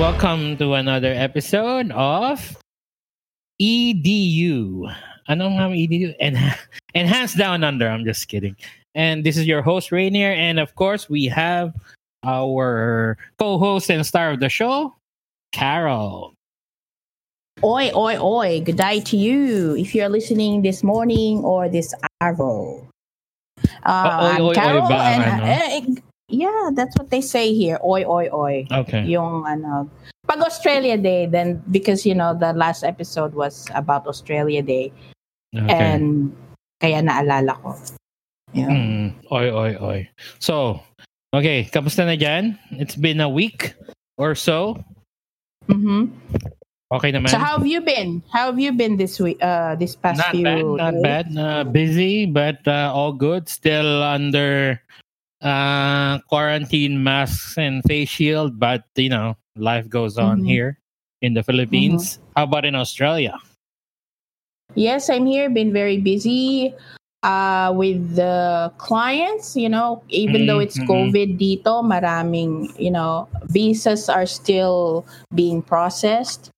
Good day, mate. Welcome to another episode of EDU. Ano nga EDU? En- Enhanced Down Under. I'm just kidding. And this is your host, Rainier. And of course, we have our co host and star of the show, Carol. Oi, oi, oi. Good day to you. If you're listening this morning or this hour. Uh, oi, I'm oi Carol ba and ano? eh, yeah, that's what they say here. Oi, oi, oi. Okay. Yung ano, pag Australia Day, then because you know the last episode was about Australia Day Okay. and kaya naalala ko. Yeah. Mm, oi, oi, oy. So, okay, kamusta na dyan? It's been a week or so. Mm-hmm. Okay naman. So how have you been? How have you been this week? Uh, this past not few bad, not days? bad. Uh, busy, but uh, all good. Still under uh, quarantine masks and face shield, but you know, life goes on Mhm. here in the Philippines. How about in Australia? Yes, I'm here. Been very busy uh, with the clients. You know, even though it's Mhm. COVID dito, maraming you know visas are still being processed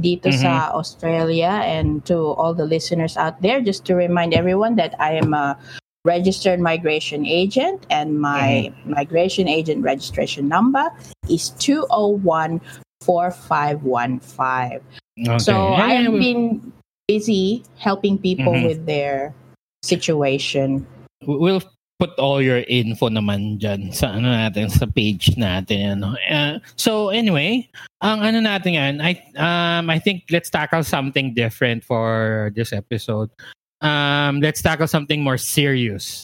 dito sa Australia. And to all the listeners out there, just to remind everyone that I am a registered migration agent, and my migration agent registration number is two zero one four five one five. Okay. So i have been busy helping people Mhm. with their situation. we'll put all your info naman dyan sa ano natin sa page natin ano. Uh, so anyway, ang ano natin yan, I um I think let's tackle something different for this episode. Um let's tackle something more serious.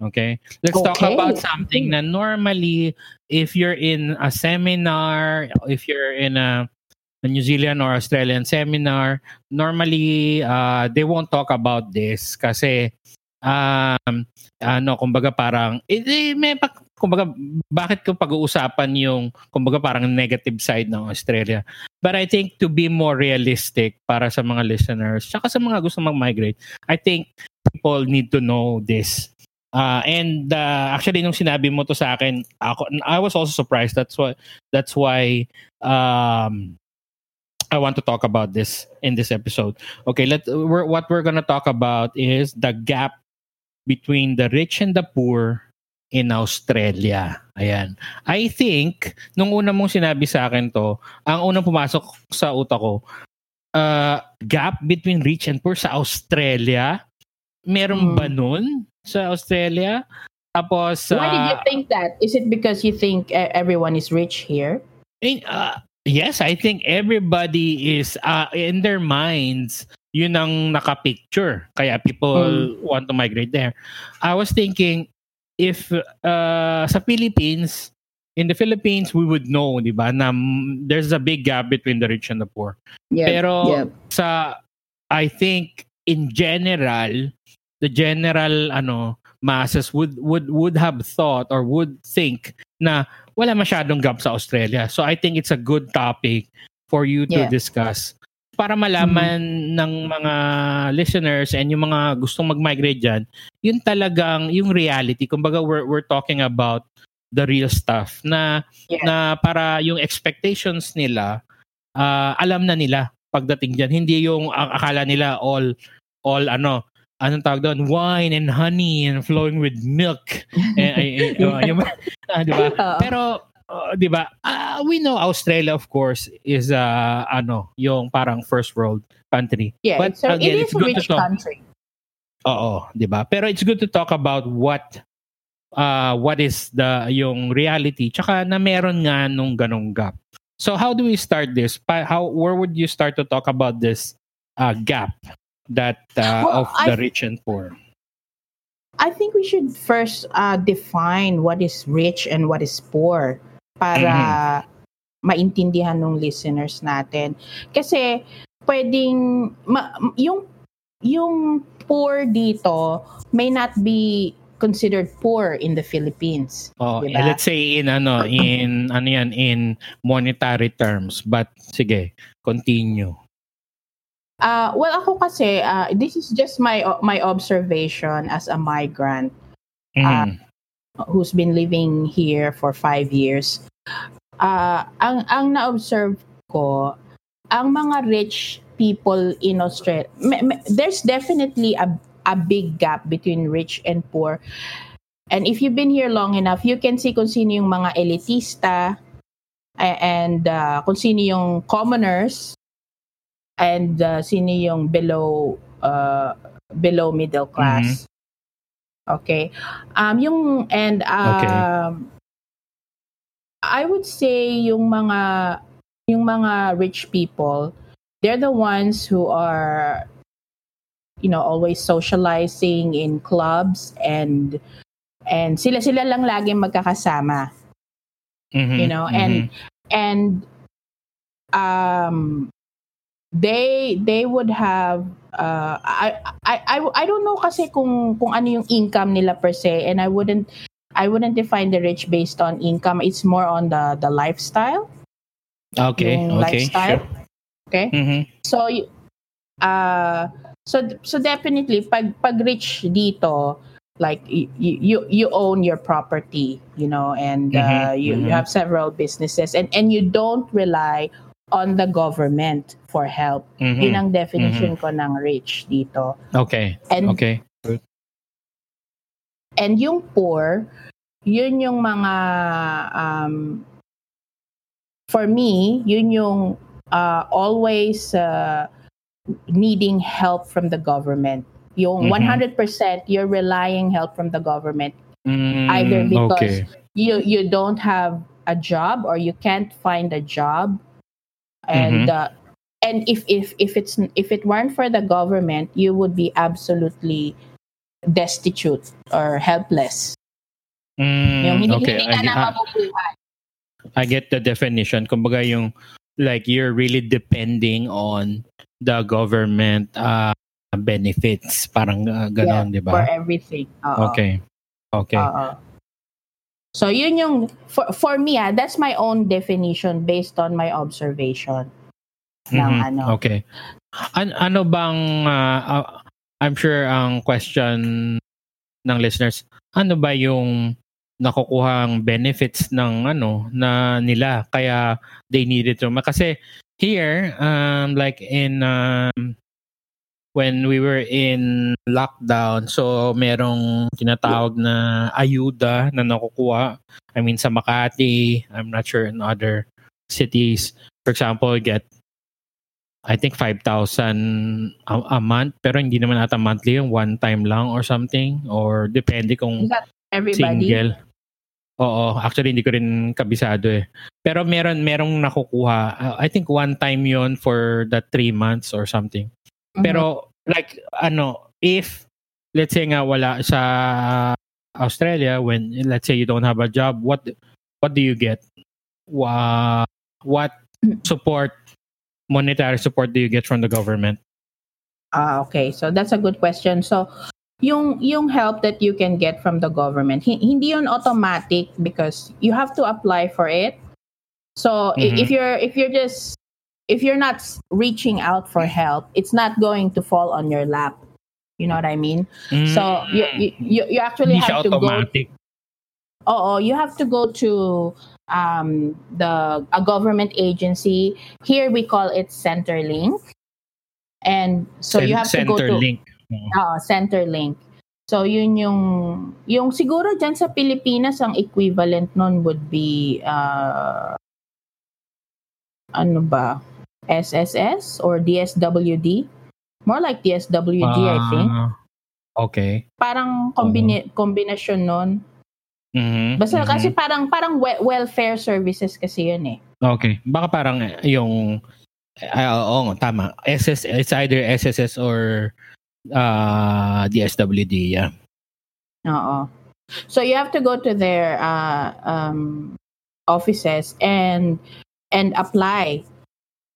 Okay? Let's talk Okay. about something na normally if you're in a seminar, if you're in a a New Zealand or Australian seminar, normally uh, they won't talk about this kasi um ano kumbaga parang eh, may kumbaga bakit ko pag-uusapan yung kumbaga parang negative side ng Australia? But I think to be more realistic para sa mga listeners tsaka sa mga gusto mag-migrate I think people need to know this. Uh, and uh, actually nung sinabi mo to sa akin ako I was also surprised. That's why that's why um I want to talk about this in this episode. Okay, let we're, what we're gonna talk about is the gap between the rich and the poor in Australia. Ayan. I think, nung una mong sinabi sa akin to, ang unang pumasok sa utak ko, uh, gap between rich and poor sa Australia. Meron Hmm. ba nun sa Australia? Tapos, Why did you uh, think that? Is it because you think e- everyone is rich here? In, uh, yes, I think everybody is uh, in their minds yun ang nakapicture. Kaya people want to migrate there. I was thinking if uh, sa Philippines, in the Philippines, we would know, di ba, na there's a big gap between the rich and the poor. Yeah. Pero yeah. sa I think in general, the general ano masses would would would have thought or would think na wala masyadong gap sa Australia. So I think it's a good topic for you to Yeah. Discuss para malaman ng mga listeners and yung mga gustong mag-migrate dyan, yun talagang yung reality. Kumbaga we're we're talking about the real stuff na Yeah. na para yung expectations nila ah, alam na nila pagdating diyan. Hindi yung a- akala nila all all ano anong tawag doon wine and honey and flowing with milk eh, eh, eh, yung- di ba Oo. pero uh, 'di ba? ah, we know Australia of course is uh ano, yung parang first world country. yeah. But so again, it's a rich country. Oo, 'di ba? Pero it's good to talk about what uh what is the yung reality tsaka na meron nga nung ganong gap. So how do we start this? Pa, how where would you start to talk about this uh gap that uh, Well, of the rich and poor? I think we should first uh, define what is rich and what is poor para Mm-hmm. maintindihan ng listeners natin. Kasi pwedeng ma- yung yung poor dito may not be considered poor in the Philippines. Oh, Diba? let's say in ano in ano yan in monetary terms. But sige, continue. Uh, well, ako kasi, uh, this is just my my observation as a migrant Mhm. who's been living here for five years. Uh, ang ang na-observe ko, ang mga rich people in Australia, me, me, there's definitely a a big gap between rich and poor. And if you've been here long enough, you can see kung sino yung mga elitista and uh, kung sino yung commoners and uh, sino yung below uh, below middle class. Mm-hmm. Okay. Um yung and um okay. I would say yung mga yung mga rich people, they're the ones who are you know always socializing in clubs and and sila sila lang lagi magkakasama mm-hmm, you know mm-hmm. and and um they they would have uh I, I I I don't know kasi kung kung ano yung income nila per se and I wouldn't I wouldn't define the rich based on income it's more on the the lifestyle okay okay lifestyle sure. okay mm-hmm. so uh so so definitely pag pag rich dito like you, you you own your property you know and uh, mm-hmm, you, mm-hmm. you have several businesses and and you don't rely on the government for help mm-hmm, yun ang definition mm-hmm. ko ng rich dito okay and okay and yung poor yun yung mga um for me yun yung uh, always uh, needing help from the government yung mm-hmm. 100% you're relying help from the government mm, either because okay. you you don't have a job or you can't find a job and mm-hmm. uh, and if if if it's if it weren't for the government you would be absolutely destitute or helpless mm, yung hindi, okay. hindi ka na mabubuhay I get the definition kumbaga yung like you're really depending on the government uh, benefits. Parang uh, ganon, yeah, di ba? For everything. Uh-oh. Okay. Okay. Uh-oh. So yun yung for for me ah, that's my own definition based on my observation. Ng mm-hmm. ano. Okay. An- ano bang uh, uh, I'm sure ang question ng listeners, ano ba yung nakukuhang benefits ng ano na nila kaya they needed to kasi here um like in um when we were in lockdown. So, merong tinatawag na ayuda na nakukuha. I mean, sa Makati, I'm not sure in other cities. For example, get I think 5,000 a, a month. Pero hindi naman ata monthly yung one time lang or something. Or depende kung everybody? single. Oo, actually hindi ko rin kabisado eh. Pero meron merong nakukuha. Uh, I think one time yon for the three months or something. Mm-hmm. Pero like ano, if let's say nga wala sa Australia when let's say you don't have a job, what what do you get? Uh, what support monetary support do you get from the government? Ah, okay. So that's a good question. So yung yung help that you can get from the government, hindi yun automatic because you have to apply for it. So mm-hmm. if you're if you're just if you're not reaching out for help, it's not going to fall on your lap. You know what I mean? Mm. So you, you you actually have to automatic. go. Oh, you have to go to um, the a government agency. Here we call it Centerlink, and so Cent- you have to go to Centerlink. Uh, Centerlink. So yun yung yung siguro diyan sa Pilipinas ang equivalent nun would be uh, ano ba? SSS or DSWD. More like DSWD, uh, I ah, think. Okay. Parang combina- uh-huh. combination nun. Mm-hmm. Basta mm-hmm. kasi parang parang we- welfare services kasi yun eh. Okay. Baka parang yung uh, oh, tama. SS it's either SSS or uh DSWD, yeah. Oo. So you have to go to their uh um offices and and apply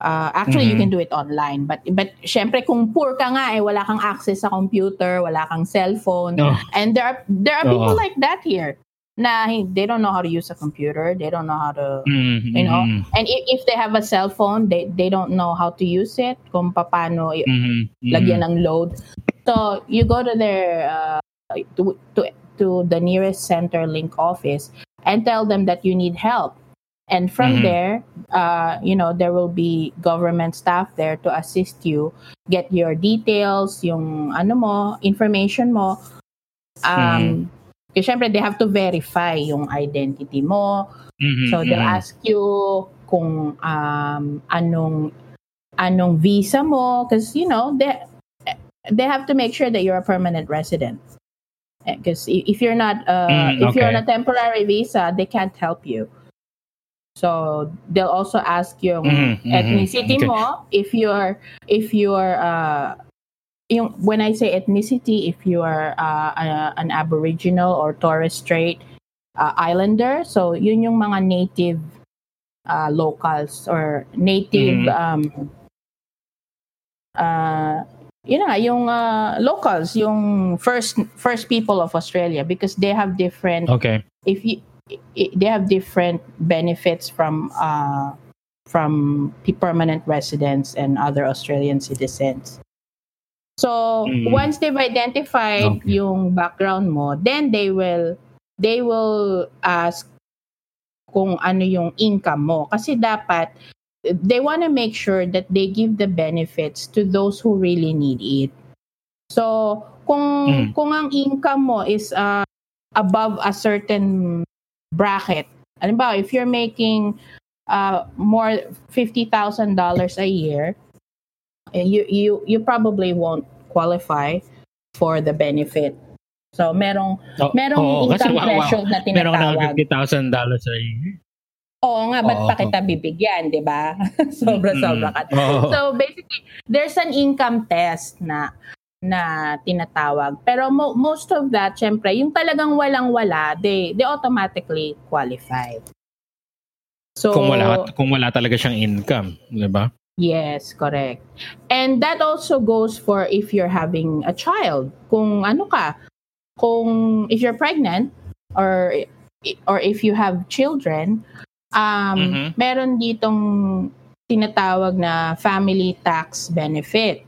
Uh, actually, mm-hmm. you can do it online. But, but syempre, kung poor ka nga, eh, wala kang access sa computer, wala kang cellphone. Oh. And there are, there are people oh. like that here. Na they don't know how to use a computer. They don't know how to, mm-hmm. you know. And if, if they have a cell phone, they, they don't know how to use it. Kung paano mm-hmm. lagyan ng load. So, you go to their, uh, to, to, to the nearest center link office and tell them that you need help And from Mhm. there, uh, you know, there will be government staff there to assist you get your details, yung ano mo, information mo. Um, Kasi syempre, they have to verify yung identity mo. Mhm, So they'll mhm. ask you kung um, anong anong visa mo because you know they they have to make sure that you're a permanent resident. Because if you're not uh, Mm, if you're on a temporary visa, they can't help you. So they'll also ask yung Mhm, mhm. ethnicity Okay. mo if you're if you're uh yung when I say ethnicity if you are uh, uh, an aboriginal or Torres Strait uh, islander so yun yung mga native uh, locals or native Mhm. um uh yun na yung uh, locals yung first first people of Australia because they have different Okay. if you they have different benefits from uh from permanent residents and other Australian citizens. So Mm. once they've identified Okay. yung background mo, then they will they will ask kung ano yung income mo kasi dapat they want to make sure that they give the benefits to those who really need it. So kung Mm. kung ang income mo is uh, above a certain bracket. Ano ba, if you're making uh, more $50,000 a year, you, you, you probably won't qualify for the benefit. So, merong, Oh, merong kasi income wa- threshold na Meron ka ng tinatawag. $50,000 a year. Oo nga, ba't Oo. pa kita bibigyan, di ba? Sobra-sobra ka. Oo. So basically, there's an income test na na tinatawag. Pero mo, most of that, syempre, yung talagang walang-wala, they they automatically qualify. So kung wala kung wala talaga siyang income, 'di ba? Yes, correct. And that also goes for if you're having a child. Kung ano ka, kung if you're pregnant or or if you have children, um Mhm. meron ditong tinatawag na family tax benefit.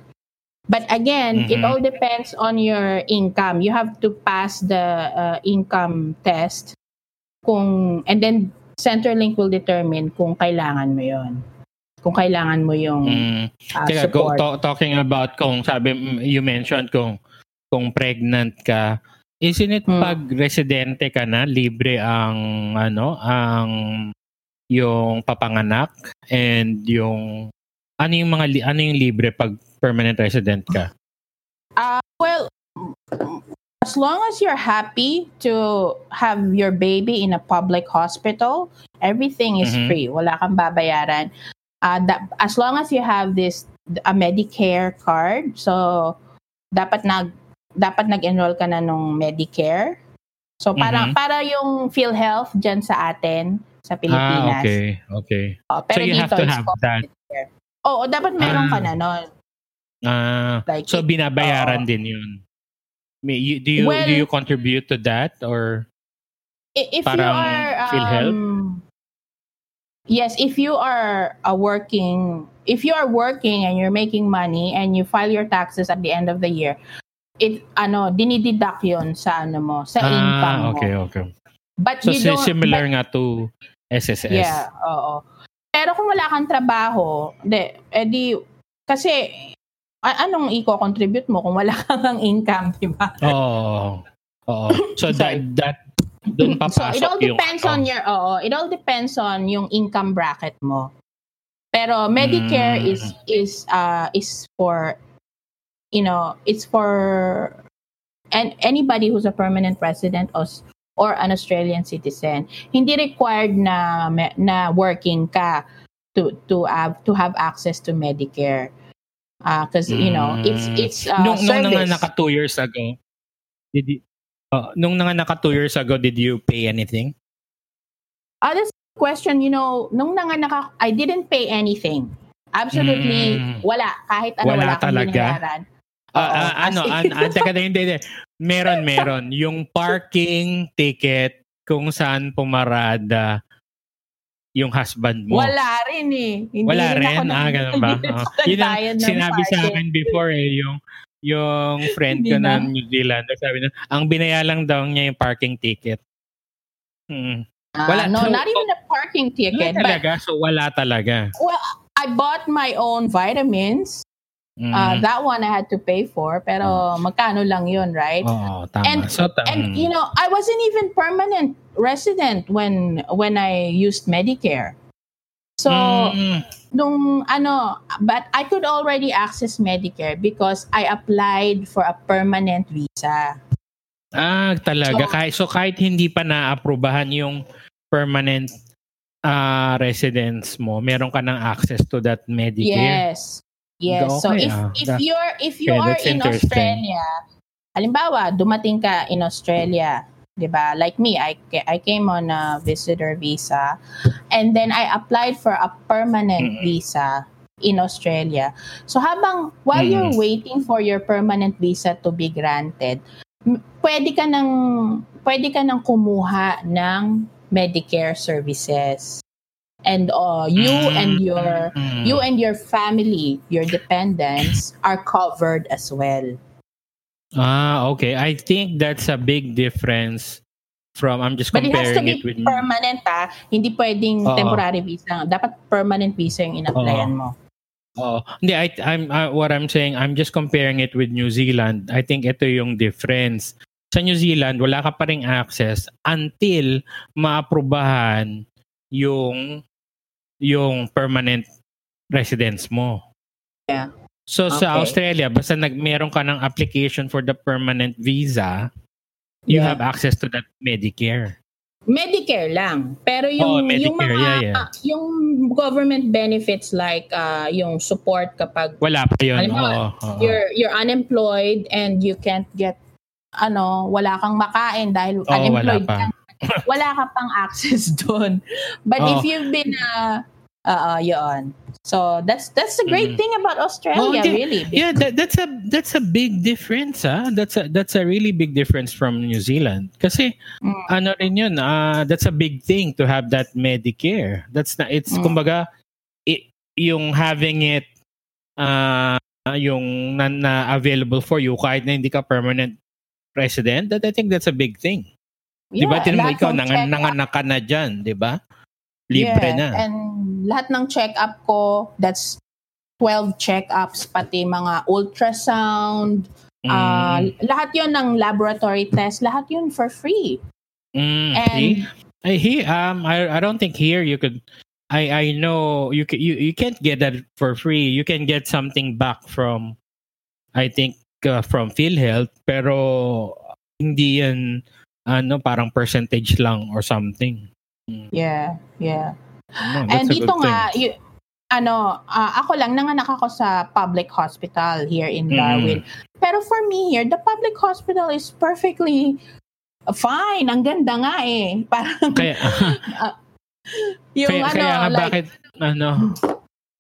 But again, it Mhm. all depends on your income. You have to pass the uh, income test kung and then Centrelink will determine kung kailangan mo 'yon. Kung kailangan mo yung Mm. uh, Teka, go, support. to- talking about kung sabi you mentioned kung kung pregnant ka, isn't it Hmm. pag residente ka na libre ang ano, ang yung papanganak and yung ano yung mga li- ano yung libre pag permanent resident ka? Well, as long as you're happy to have your baby in a public hospital, everything is Mhm. free. Wala kang babayaran. Uh, that, as long as you have this a Medicare card, so dapat nag dapat nag-enroll ka na nung Medicare. So para Mhm. para yung PhilHealth diyan sa atin sa Ah, Pilipinas. okay. Okay. Oh, pero so you have to have that. Medicare. Oo, dapat meron ka Ah. na nun. Ah, Like, so binabayaran Oo. din 'yun. May, you, do you Well- do you contribute to that or if you Parang are PhilHealth? Yes if you are a working if you are working and you're making money and you file your taxes at the end of the year it ano dinideduct yon sa ano mo sa income Ah, mo okay, okay. but So you don't similar nga to SSS. but- yeah oo pero kung wala kang trabaho de edi kasi anong i-contribute mo kung wala kang income di ba Oo. Oo. So that that doon So papasok it all yung depends ano. on your oo, it all depends on yung income bracket mo. Pero Medicare Mm. is is uh is for you know, it's for and anybody who's a permanent resident or or an Australian citizen. Hindi required na na working ka to to have to have access to Medicare. Uh, cuz you know, it's it's uh, nung nung service. nanganak ka two years ago, did uh, nung nanganak ka two years ago, did you pay anything? Ah, that's a question, you know, nung nanganak ako, I didn't pay anything. Absolutely, Mm. wala. Kahit ano, Wala wala, talaga? Ah, Oo, ah, ano, an, an, teka, hindi, hindi. Meron, meron. Yung parking ticket kung saan pumarada yung husband mo. Wala rin eh. Hindi Wala rin. rin? Ako Ah, ganun ba? Ah. ako Yun ang sinabi sa parking. akin before eh, yung yung friend ko na. New Zealand, sabi na, ang binaya lang daw niya yung parking ticket. Hmm. Ah, Wala, no, so- not even a parking Wala ticket. But, talaga, so wala talaga. well, I bought my own vitamins. Mm. Uh, that one I had to pay for, pero magkano lang yun, right? Oo, tama. and- so, ta- And mm. you know, I wasn't even permanent resident when when I used Medicare. So Mm. nung ano, but I could already access Medicare because I applied for a permanent visa. Ah, talaga. So- kahit, so kahit hindi pa na-aprobahan yung permanent ah, residence mo, meron ka ng access to that Medicare. Yes. Yes. so Okay, if ah. if you're if you okay, are in. Australia, halimbawa, dumating ka in Australia, 'di ba? Like me, I I came on a visitor visa and then I applied for a permanent Mm. visa in Australia. So habang while Mm. you're waiting for your permanent visa to be granted, pwede ka nang pwede ka nang kumuha ng Medicare services. And uh, you Mm. and your Mm. you and your family, your dependents, are covered as well. Ah, okay. I think that's a big difference from I'm just But it has to comparing be it with permanent ah. Hindi pwedeng Oo. temporary visa. Dapat permanent visa yung in-applyan mo. Oh, hindi I I'm I, what I'm saying I'm just comparing it with New Zealand. I think ito yung difference. Sa New Zealand wala ka pa ring access until maaprubahan yung yung permanent residence mo. Yeah. So sa Okay. Australia basta nag meron ka ng application for the permanent visa, you Yeah. have access to that Medicare. Medicare lang. Pero yung Oh, yung Medicare, mga yeah, yeah. yung government benefits like uh, yung support kapag Wala pa 'yon. Halimbawa, Oo. oo. you're you're unemployed and you can't get ano, wala kang makain dahil wala unemployed pa. ka. wala ka pang access doon. But if Oo. you've been uh uh, yun. So that's that's the great Mhm. thing about Australia, Oh, yeah. really. Yeah, that, that's a that's a big difference, ah. That's a that's a really big difference from New Zealand. Kasi Mm. ano rin 'yun, ah, that's a big thing to have that Medicare. That's na it's Mm. kumbaga i- yung having it ah yung na, na available for you kahit na hindi ka permanent resident, that I think that's a big thing. 'Di ba? Yeah, mo lahat ikaw ng nangan, check-up- nanganak ka na diyan, 'di ba? Libre yeah, na. And lahat ng check-up ko, that's 12 check-ups, pati mga ultrasound, Mm, lahat yon ng laboratory test, lahat yun for free. mm? And I he um I I don't think here you could I I know you can you you can't get that for free. You can get something back from I think uh, from PhilHealth pero hindi yan ano parang percentage lang or something. yeah, yeah. No, And dito nga, y- ano, ah, ako lang, nanganak ako sa public hospital here in Mm. Darwin. Pero for me here, the public hospital is perfectly fine. Ang ganda nga eh. Parang kaya yung kaya, ano, kaya nga like, bakit ano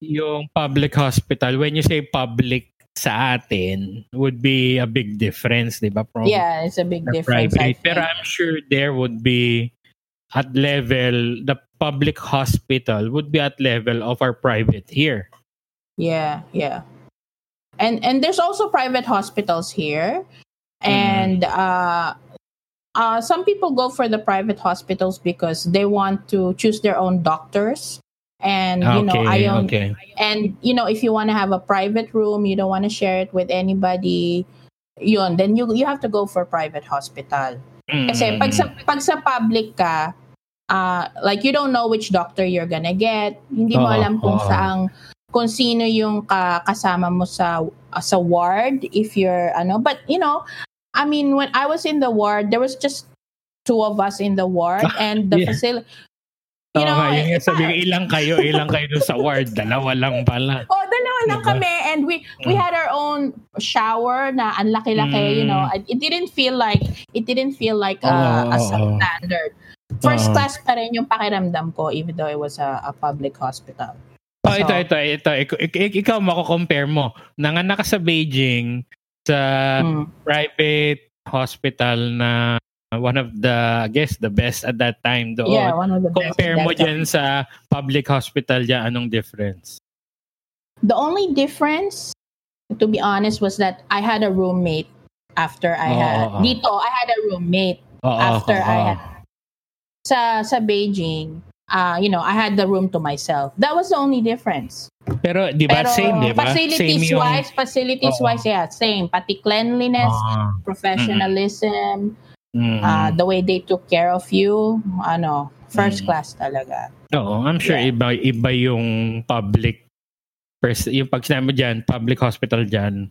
yung public hospital when you say public sa atin would be a big difference, 'di ba? From yeah, it's a big difference. Private. Pero. I'm sure there would be at level, the public hospital would be at level of our private here. Yeah, yeah. And and there's also private hospitals here. Mm-hmm. And uh uh some people go for the private hospitals because they want to choose their own doctors. And you know, okay, I own okay. and you know if you want to have a private room, you don't want to share it with anybody. Yun, then you you have to go for private hospital. Kasi pag sa Mm. pag sa public ka, uh, like you don't know which doctor you're gonna get. Hindi mo Oo, alam kung oo. saang kung sino yung ka, kasama mo sa sa ward if you're ano but you know I mean when I was in the ward there was just two of us in the ward and the Yeah. facility you know, nga, yun nga eh, sabi ko, ilang kayo, ilang kayo dun sa ward, dalawa lang pala. Oh, dalawa lang Diba? kami and we we Mm. had our own shower na ang laki-laki, you know. Mm. It didn't feel like it didn't feel like a, Oo, a substandard. First Oo. class pa rin yung pakiramdam ko even though it was a, a public hospital. Oh, ito, So- ito, ito. Ik- ik- ik- ikaw mako-compare mo. Nanganak ka sa Beijing, sa Mm. private hospital na one of the, I guess, the best at that time doon. Yeah, one of the best. Compare at mo dyan sa public hospital dyan, anong difference? The only difference, to be honest, was that I had a roommate after I Oo, had oo. dito. I had a roommate Oo, after oo, I had sa sa Beijing, uh, you know, I had the room to myself. That was the only difference. Pero, di ba, same, di ba? Facilities same wise, facilities wise, yeah, same. Pati cleanliness, uh, professionalism, mm-hmm. uh, the way they took care of you, ano, first mm-hmm. class talaga. Oo, I'm sure yeah. iba, iba yung public, first, yung pag sinabi mo dyan, public hospital dyan,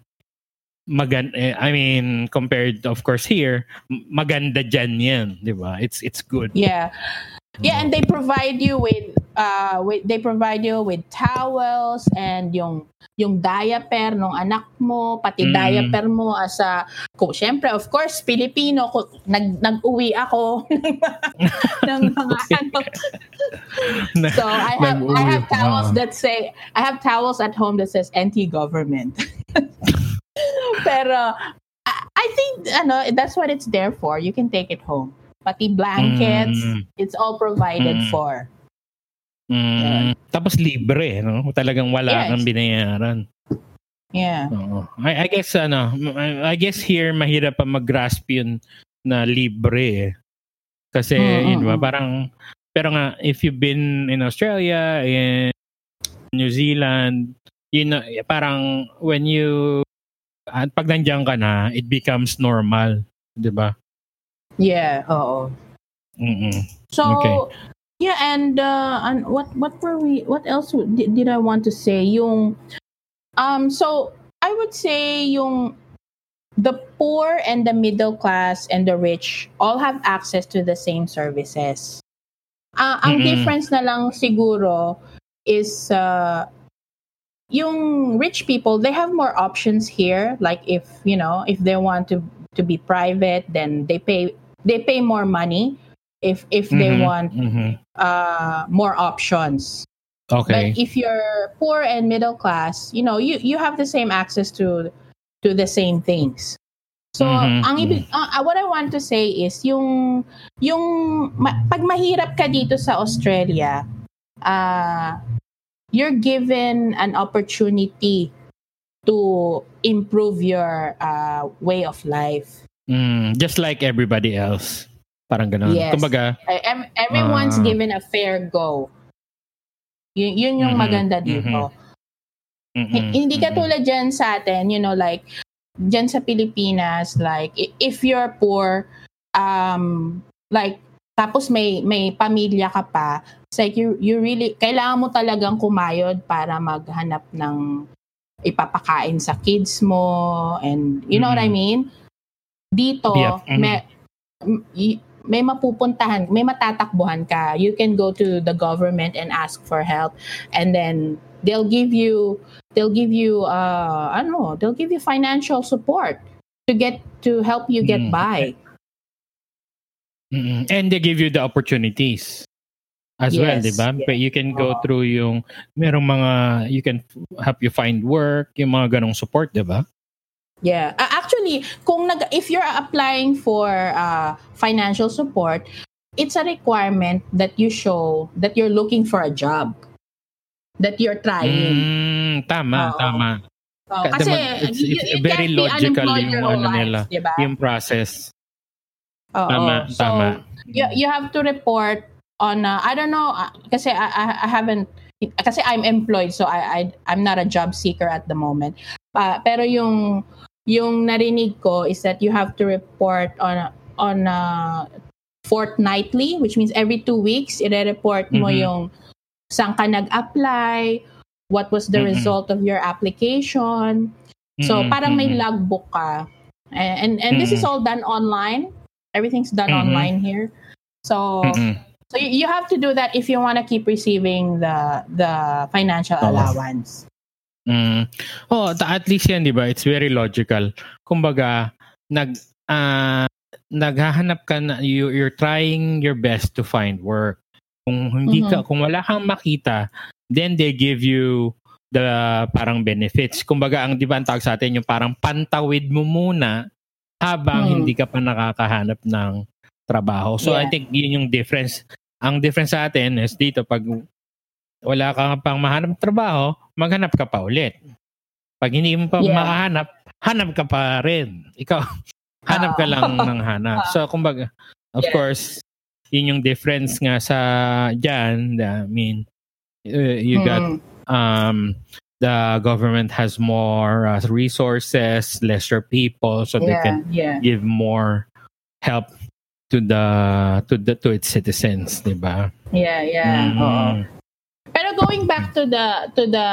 magan eh, I mean compared of course here maganda diyan yan di ba it's it's good yeah Yeah, and they provide you with uh with, they provide you with towels and yung yung diaper ng anak mo, pati mm. diaper mo as a ko syempre of course Filipino ko nag nag-uwi ako ng mga ano. so I have I have towels that say I have towels at home that says anti-government. Pero I think ano that's what it's there for. You can take it home. Pati blankets, mm. it's all provided mm. for. Mm. Yeah. Tapos libre, no? Talagang wala yes. kang binayaran. Yeah. Oo. I, I guess ano, I guess here mahirap pa mag-grasp yun na libre eh. Kasi mm-hmm. yun ba, parang pero nga if you've been in Australia in New Zealand, you know, parang when you at pag nandiyan ka na, it becomes normal, 'di ba? Yeah, oo. Mm-mm. So, okay. yeah, and uh, and what what were we? What else did, did I want to say? Yung um, so I would say yung the poor and the middle class and the rich all have access to the same services. Uh, ang mm-hmm. difference na lang siguro is uh, yung rich people they have more options here like if you know if they want to to be private then they pay they pay more money if if mm-hmm, they want mm-hmm. uh, more options. Okay. But if you're poor and middle class, you know, you you have the same access to to the same things. So, mm-hmm. ang ibig, uh, what I want to say is yung yung ma, pag mahirap ka dito sa Australia, uh, you're given an opportunity to improve your uh, way of life. Mm, just like everybody else. Parang ganun. Yes. Kumbaga, everyone's uh, given a fair go. Y- yun yung mm-hmm, maganda dito. Mm-hmm, mm-hmm, hindi ka tulad dyan sa atin, you know, like, dyan sa Pilipinas, like, if you're poor, um, like, tapos may may pamilya ka pa, it's like you you really kailangan mo talagang kumayod para maghanap ng ipapakain sa kids mo and you know mm-hmm. what I mean? Dito, yeah. may, may mapupuntahan, may matatakbuhan ka. You can go to the government and ask for help and then they'll give you they'll give you uh ano, they'll give you financial support to get to help you get mm. by. Mm-hmm. And they give you the opportunities as yes, well, 'di ba? Yes. You can go through yung merong mga you can help you find work, yung mga ganong support, 'di ba? Yeah. Uh, actually, kung nag if you're applying for uh, financial support, it's a requirement that you show that you're looking for a job. That you're trying. Mm, tama, uh, tama. Uh, kasi it's, it's you, you very logical yung ano nila, diba? yung process. Oo, tama, so, tama. You, you have to report on uh, I don't know uh, kasi I, I haven't kasi I'm employed so I, I I'm not a job seeker at the moment. Uh, pero yung yung narinig ko is that you have to report on on uh, fortnightly which means every two weeks i-report mo mm-hmm. yung saan ka nag-apply what was the mm-hmm. result of your application so mm-hmm. parang may logbook ka and and, and this is all done online everything's done online here so so you have to do that if you want to keep receiving the the financial oh. allowance Mm. Oh, at least yan, 'di ba? It's very logical. Kumbaga, nag uh, naghahanap ka na you, you're trying your best to find work. Kung hindi mm-hmm. ka kung wala kang makita, then they give you the parang benefits. Kumbaga, ang 'di ba ang tawag sa atin yung parang pantawid mo muna habang mm. hindi ka pa nakakahanap ng trabaho. So yeah. I think yun yung difference. Ang difference sa atin is dito pag wala ka pang mahanap trabaho, maghanap ka pa ulit. Pag hindi mo pa yeah. makahanap, hanap ka pa rin. Ikaw, hanap ka lang ng hanap. So, kumbaga, of yeah. course, yun yung difference nga sa dyan. I mean, uh, you got Mm. um the government has more uh, resources, lesser people, so they yeah, can yeah. give more help to the to the to its citizens, di ba? Yeah, yeah. Mhm. oo. Pero going back to the to the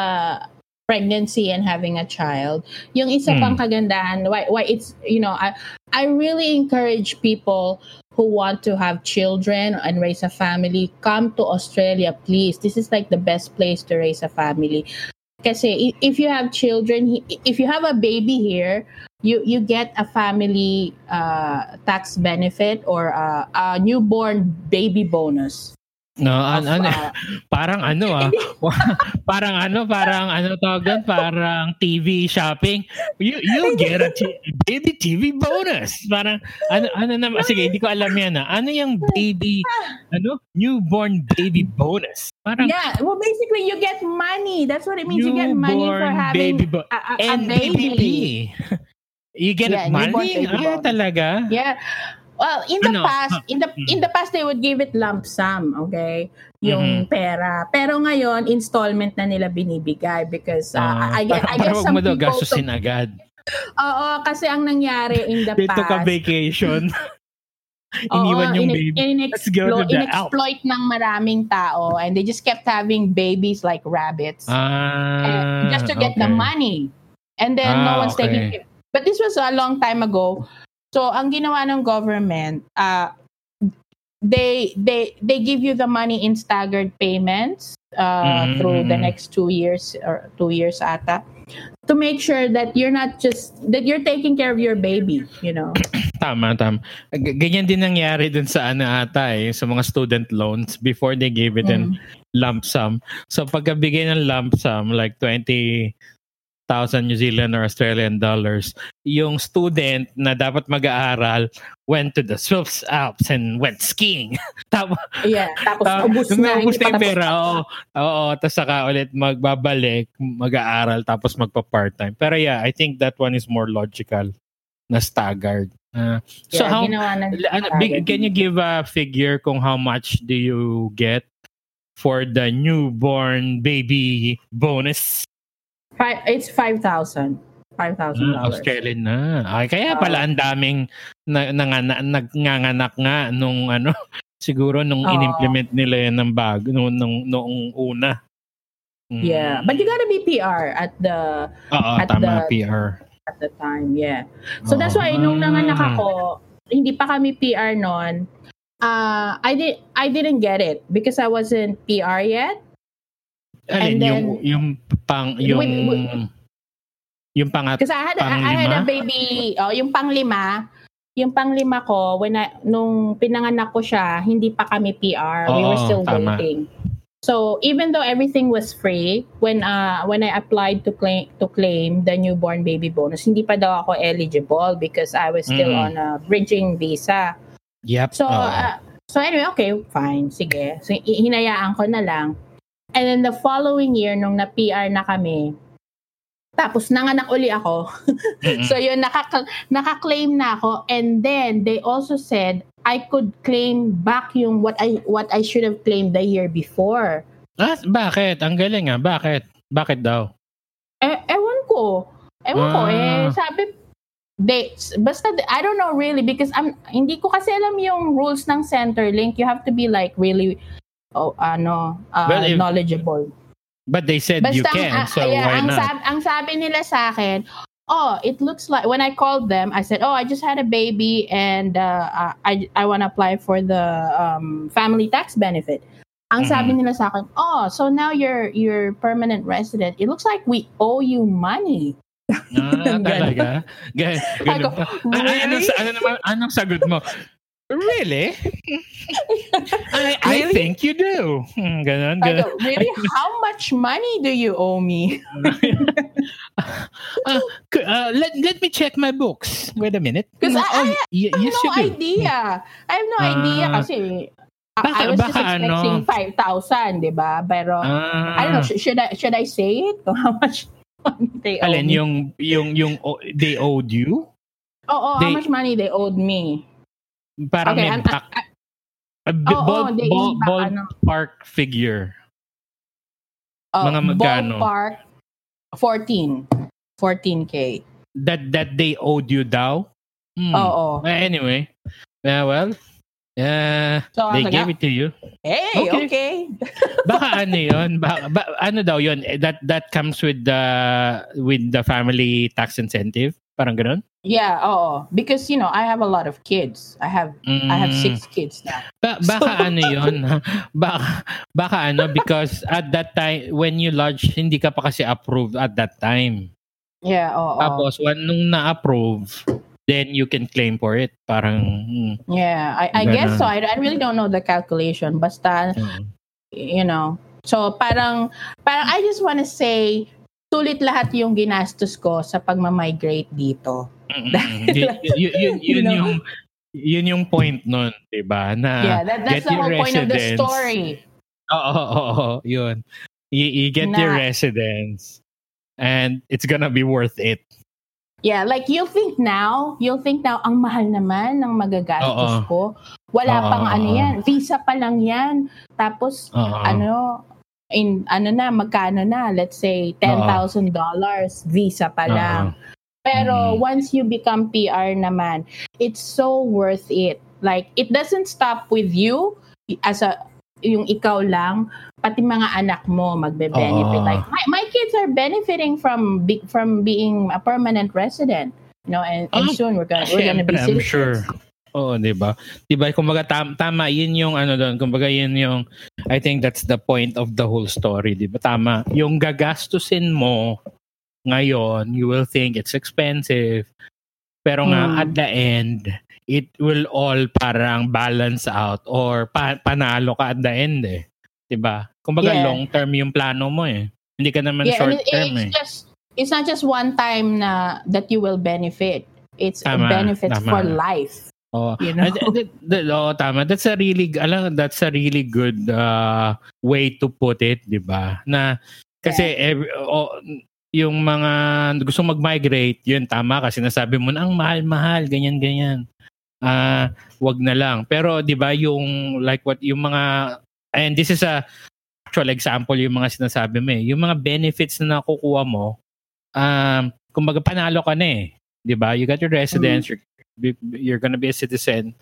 pregnancy and having a child, yung isa Mm. pang kagandahan why why it's you know, I I really encourage people who want to have children and raise a family come to Australia please. This is like the best place to raise a family. Kasi if you have children, if you have a baby here, you you get a family uh, tax benefit or uh, a newborn baby bonus. No, an, of, ano, uh, parang ano ah. parang ano, parang ano tawag doon, parang TV shopping. You you get a t- baby TV bonus. Parang ano ano na sige, hindi ko alam yan ah. Ano yung baby ano? Newborn baby bonus. Parang yeah, well, basically, you get money. That's what it means. You get money for having baby bo- a, a, a and baby. You get Yeah, money? Ah, talaga? Yeah. Well, in the Ano? past, in the in the past they would give it lump sum, okay? Yung Mm-hmm. pera. Pero ngayon, installment na nila binibigay because uh, Ah, I, guess, I guess parang some mo people gastusin agad. Oo, kasi ang nangyari in the They took a past, vacation. oo, Iniwan yung in- baby. in- to inexplo- the inexploit ng maraming tao and they just kept having babies like rabbits. Ah, and just to get the okay. money. And then no Ah, one's taking okay. it. But this was a long time ago. So ang ginawa ng government, uh, they they they give you the money in staggered payments uh, Mhm, through the next two years or two years ata to make sure that you're not just that you're taking care of your baby you know Tama, tama. G- Ganyan din nangyari dun sa ano ata eh, sa mga student loans before they gave it in Mm. lump sum. So pagkabigay ng lump sum, like 20,000 New Zealand or Australian dollars, yung student na dapat mag-aaral went to the Swiss Alps and went skiing. Tapos, yeah tapos Ta- ubus na hindi na yung pera, oo. Oo, tapos saka ulit magbabalik, mag-aaral, tapos magpa-part-time. Pero yeah, I think that one is more logical na staggered. Uh, so Yeah, how, ginawa ng ano, can you give a figure kung how much do you get for the newborn baby bonus? Fi- it's 5,000 $5,000 Ah, Australian na. Ay, kaya pala ang daming na, nangana, nagnganganak nga nung ano, siguro nung Oo. in-implement nila yan ng bago, nung, nung, noong una. Mm. Yeah, but you gotta be PR at the Oo, at tama, the- PR. at the time. Yeah. So that's why nung Ah. nanganak ako, hindi pa kami PR noon. Uh, I did I didn't get it because I wasn't PR yet. Alin, and yung, then- yung pang, yung, wait. yung pangat, Because I had I, I had Panglima? a baby, oh, yung panglima, yung panglima ko when I, nung pinanganak ko siya, hindi pa kami PR. we were Oo, still tama. waiting. So even though everything was free, when uh when I applied to claim to claim the newborn baby bonus, hindi pa daw ako eligible because I was still Mm. on a bridging visa. yep. So, oo. uh, so anyway, okay, fine, sige. So, hinayaan ko na lang. And then the following year, nung na-PR na kami, tapos nanganak uli ako. Mm-mm. So yun, nakaka- naka-claim na ako. And then, they also said, I could claim back yung what I what I should have claimed the year before. ah, bakit? Ang galing ah. Bakit? Bakit daw? Eh, ewan ko. Ewan ko, Ah. eh, sabi, dates. Basta, I don't know really because I'm, hindi ko kasi alam yung rules ng Centerlink. You have to be like really, oh, ano, uh, Well, if- knowledgeable. But they said you Basta, can, ang- so yeah, why ang, not? Sab, ang sabi nila sa akin, oh, it looks like, when I called them, I said, oh, I just had a baby and uh, I, I want to apply for the um, family tax benefit. Ang Mm-hmm. sabi nila sa akin, oh, so now you're you're permanent resident. It looks like we owe you money. Ah, talaga? Gan- ganun Ako, ba? Ah, ah, ano, really? sa- ano naman, anong sagot mo? Really? I, I Really? think you do. Hmm, Ganon, I ganon. go, really? How much money do you owe me? uh, uh, let, let me check my books. Wait a minute. 'Cause I- oh, y- I have yes, no idea. I have no idea Ah. kasi I, Baka- I was just baka ano? expecting 5,000, di ba? Pero, Ah, I don't know, should I should I say it? How much money they owe alin, me? yung, yung, yung, oh, they owed you? Oo, how they- much money they owed me. Parang Okay, may I'm, back, I- A b- Oo, ball, they ball, iba, ball ano. park figure. Oh, Mga magkano? Ballpark, 14. 14K. That that they owed you daw? Hmm. Oo. Uh, anyway, yeah, well, yeah, So, they gave nga, it to you. Hey, Okay. okay. Baka ano 'yon? Ba, ba, ano daw 'yon? Eh, That that comes with the with the family tax incentive. Parang ganoon? Yeah, oo. Because, you know, I have a lot of kids. I have I have Mm. six kids now. Ba- baka ano 'yon? baka baka ano because at that time when you lodge hindi ka pa kasi approved at that time. Yeah, oo. Tapos when nung na-approve, then you can claim for it. Parang hmm, Yeah, I, I guess so. I, I really don't know the calculation. Basta, hmm. you know. So, parang, parang I just wanna say, sulit lahat yung ginastos ko sa pagmamigrate dito. Mm-mm. Y- y- yun, You yun know? yung yun yung point nun, 'di ba? Na yeah, that, that's the your whole point of the residence. story. Oo, oo, oo, yun. You, you get your Na- residence and it's gonna be worth it. Yeah, like you'll think now, you'll think now, ang mahal naman ng magagastos Oo. ko. Wala Oo, pang ano yan. Visa pa lang yan. Tapos, Oo. ano, in, ano na, magkano na? Let's say, $10,000 visa pa lang. Pero Mm. once you become PR naman, it's so worth it. Like, it doesn't stop with you as a, yung ikaw lang, pati mga anak mo magbe-benefit. Oo. Like, my, my kids are benefiting from be, from being a permanent resident. You know, and, and Ah, soon we're gonna, we're gonna be Siyempre, I'm citizens. sure. Oo, 'di ba? 'Di ba kumbaga tam, tama 'yun yung ano doon, kumbaga 'yun yung I think that's the point of the whole story, 'di ba? Tama. Yung gagastusin mo ngayon, you will think it's expensive. Pero nga Mm. at the end, it will all parang balance out or pa- panalo ka at the end eh. 'Di ba? Kumbaga Yeah. long term yung plano mo eh. Hindi ka naman Yeah, short term it's eh. just it's not just one time na that you will benefit. It's Tama, benefits tama. for life. Oh, You know? And th- oo, tama. That's a really alam, that's a really good uh, way to put it, 'di ba? Na kasi every, oh, yung mga gusto mag-migrate, yun tama kasi nasabi mo na ang mahal-mahal, ganyan ganyan. Ah, wag na lang. Pero 'di ba yung like what yung mga and this is a actual example yung mga sinasabi mo eh. Yung mga benefits na nakukuha mo, um, kumbaga panalo ka na eh. 'Di ba? You got your residence, you're, you're gonna be a citizen.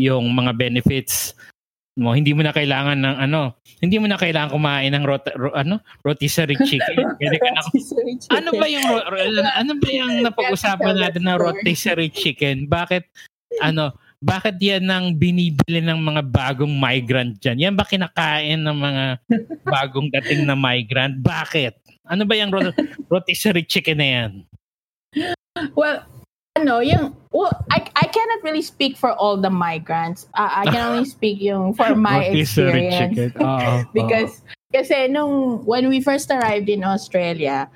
Yung mga benefits mo, hindi mo na kailangan ng ano, hindi mo na kailangan kumain ng rot, ro- ano, rotisserie chicken. Pwede ka na ano ba yung ro- ro- ano ba yung napag-usapan natin na rotisserie chicken? Bakit ano, bakit yan ang binibili ng mga bagong migrant dyan? Yan ba kinakain ng mga bagong dating na migrant? Bakit? Ano ba yung ro- rotisserie chicken na yan? Well, ano, yung, well, I, I cannot really speak for all the migrants. Uh, I can only speak yung for my experience. Oo, Because, kasi nung, when we first arrived in Australia.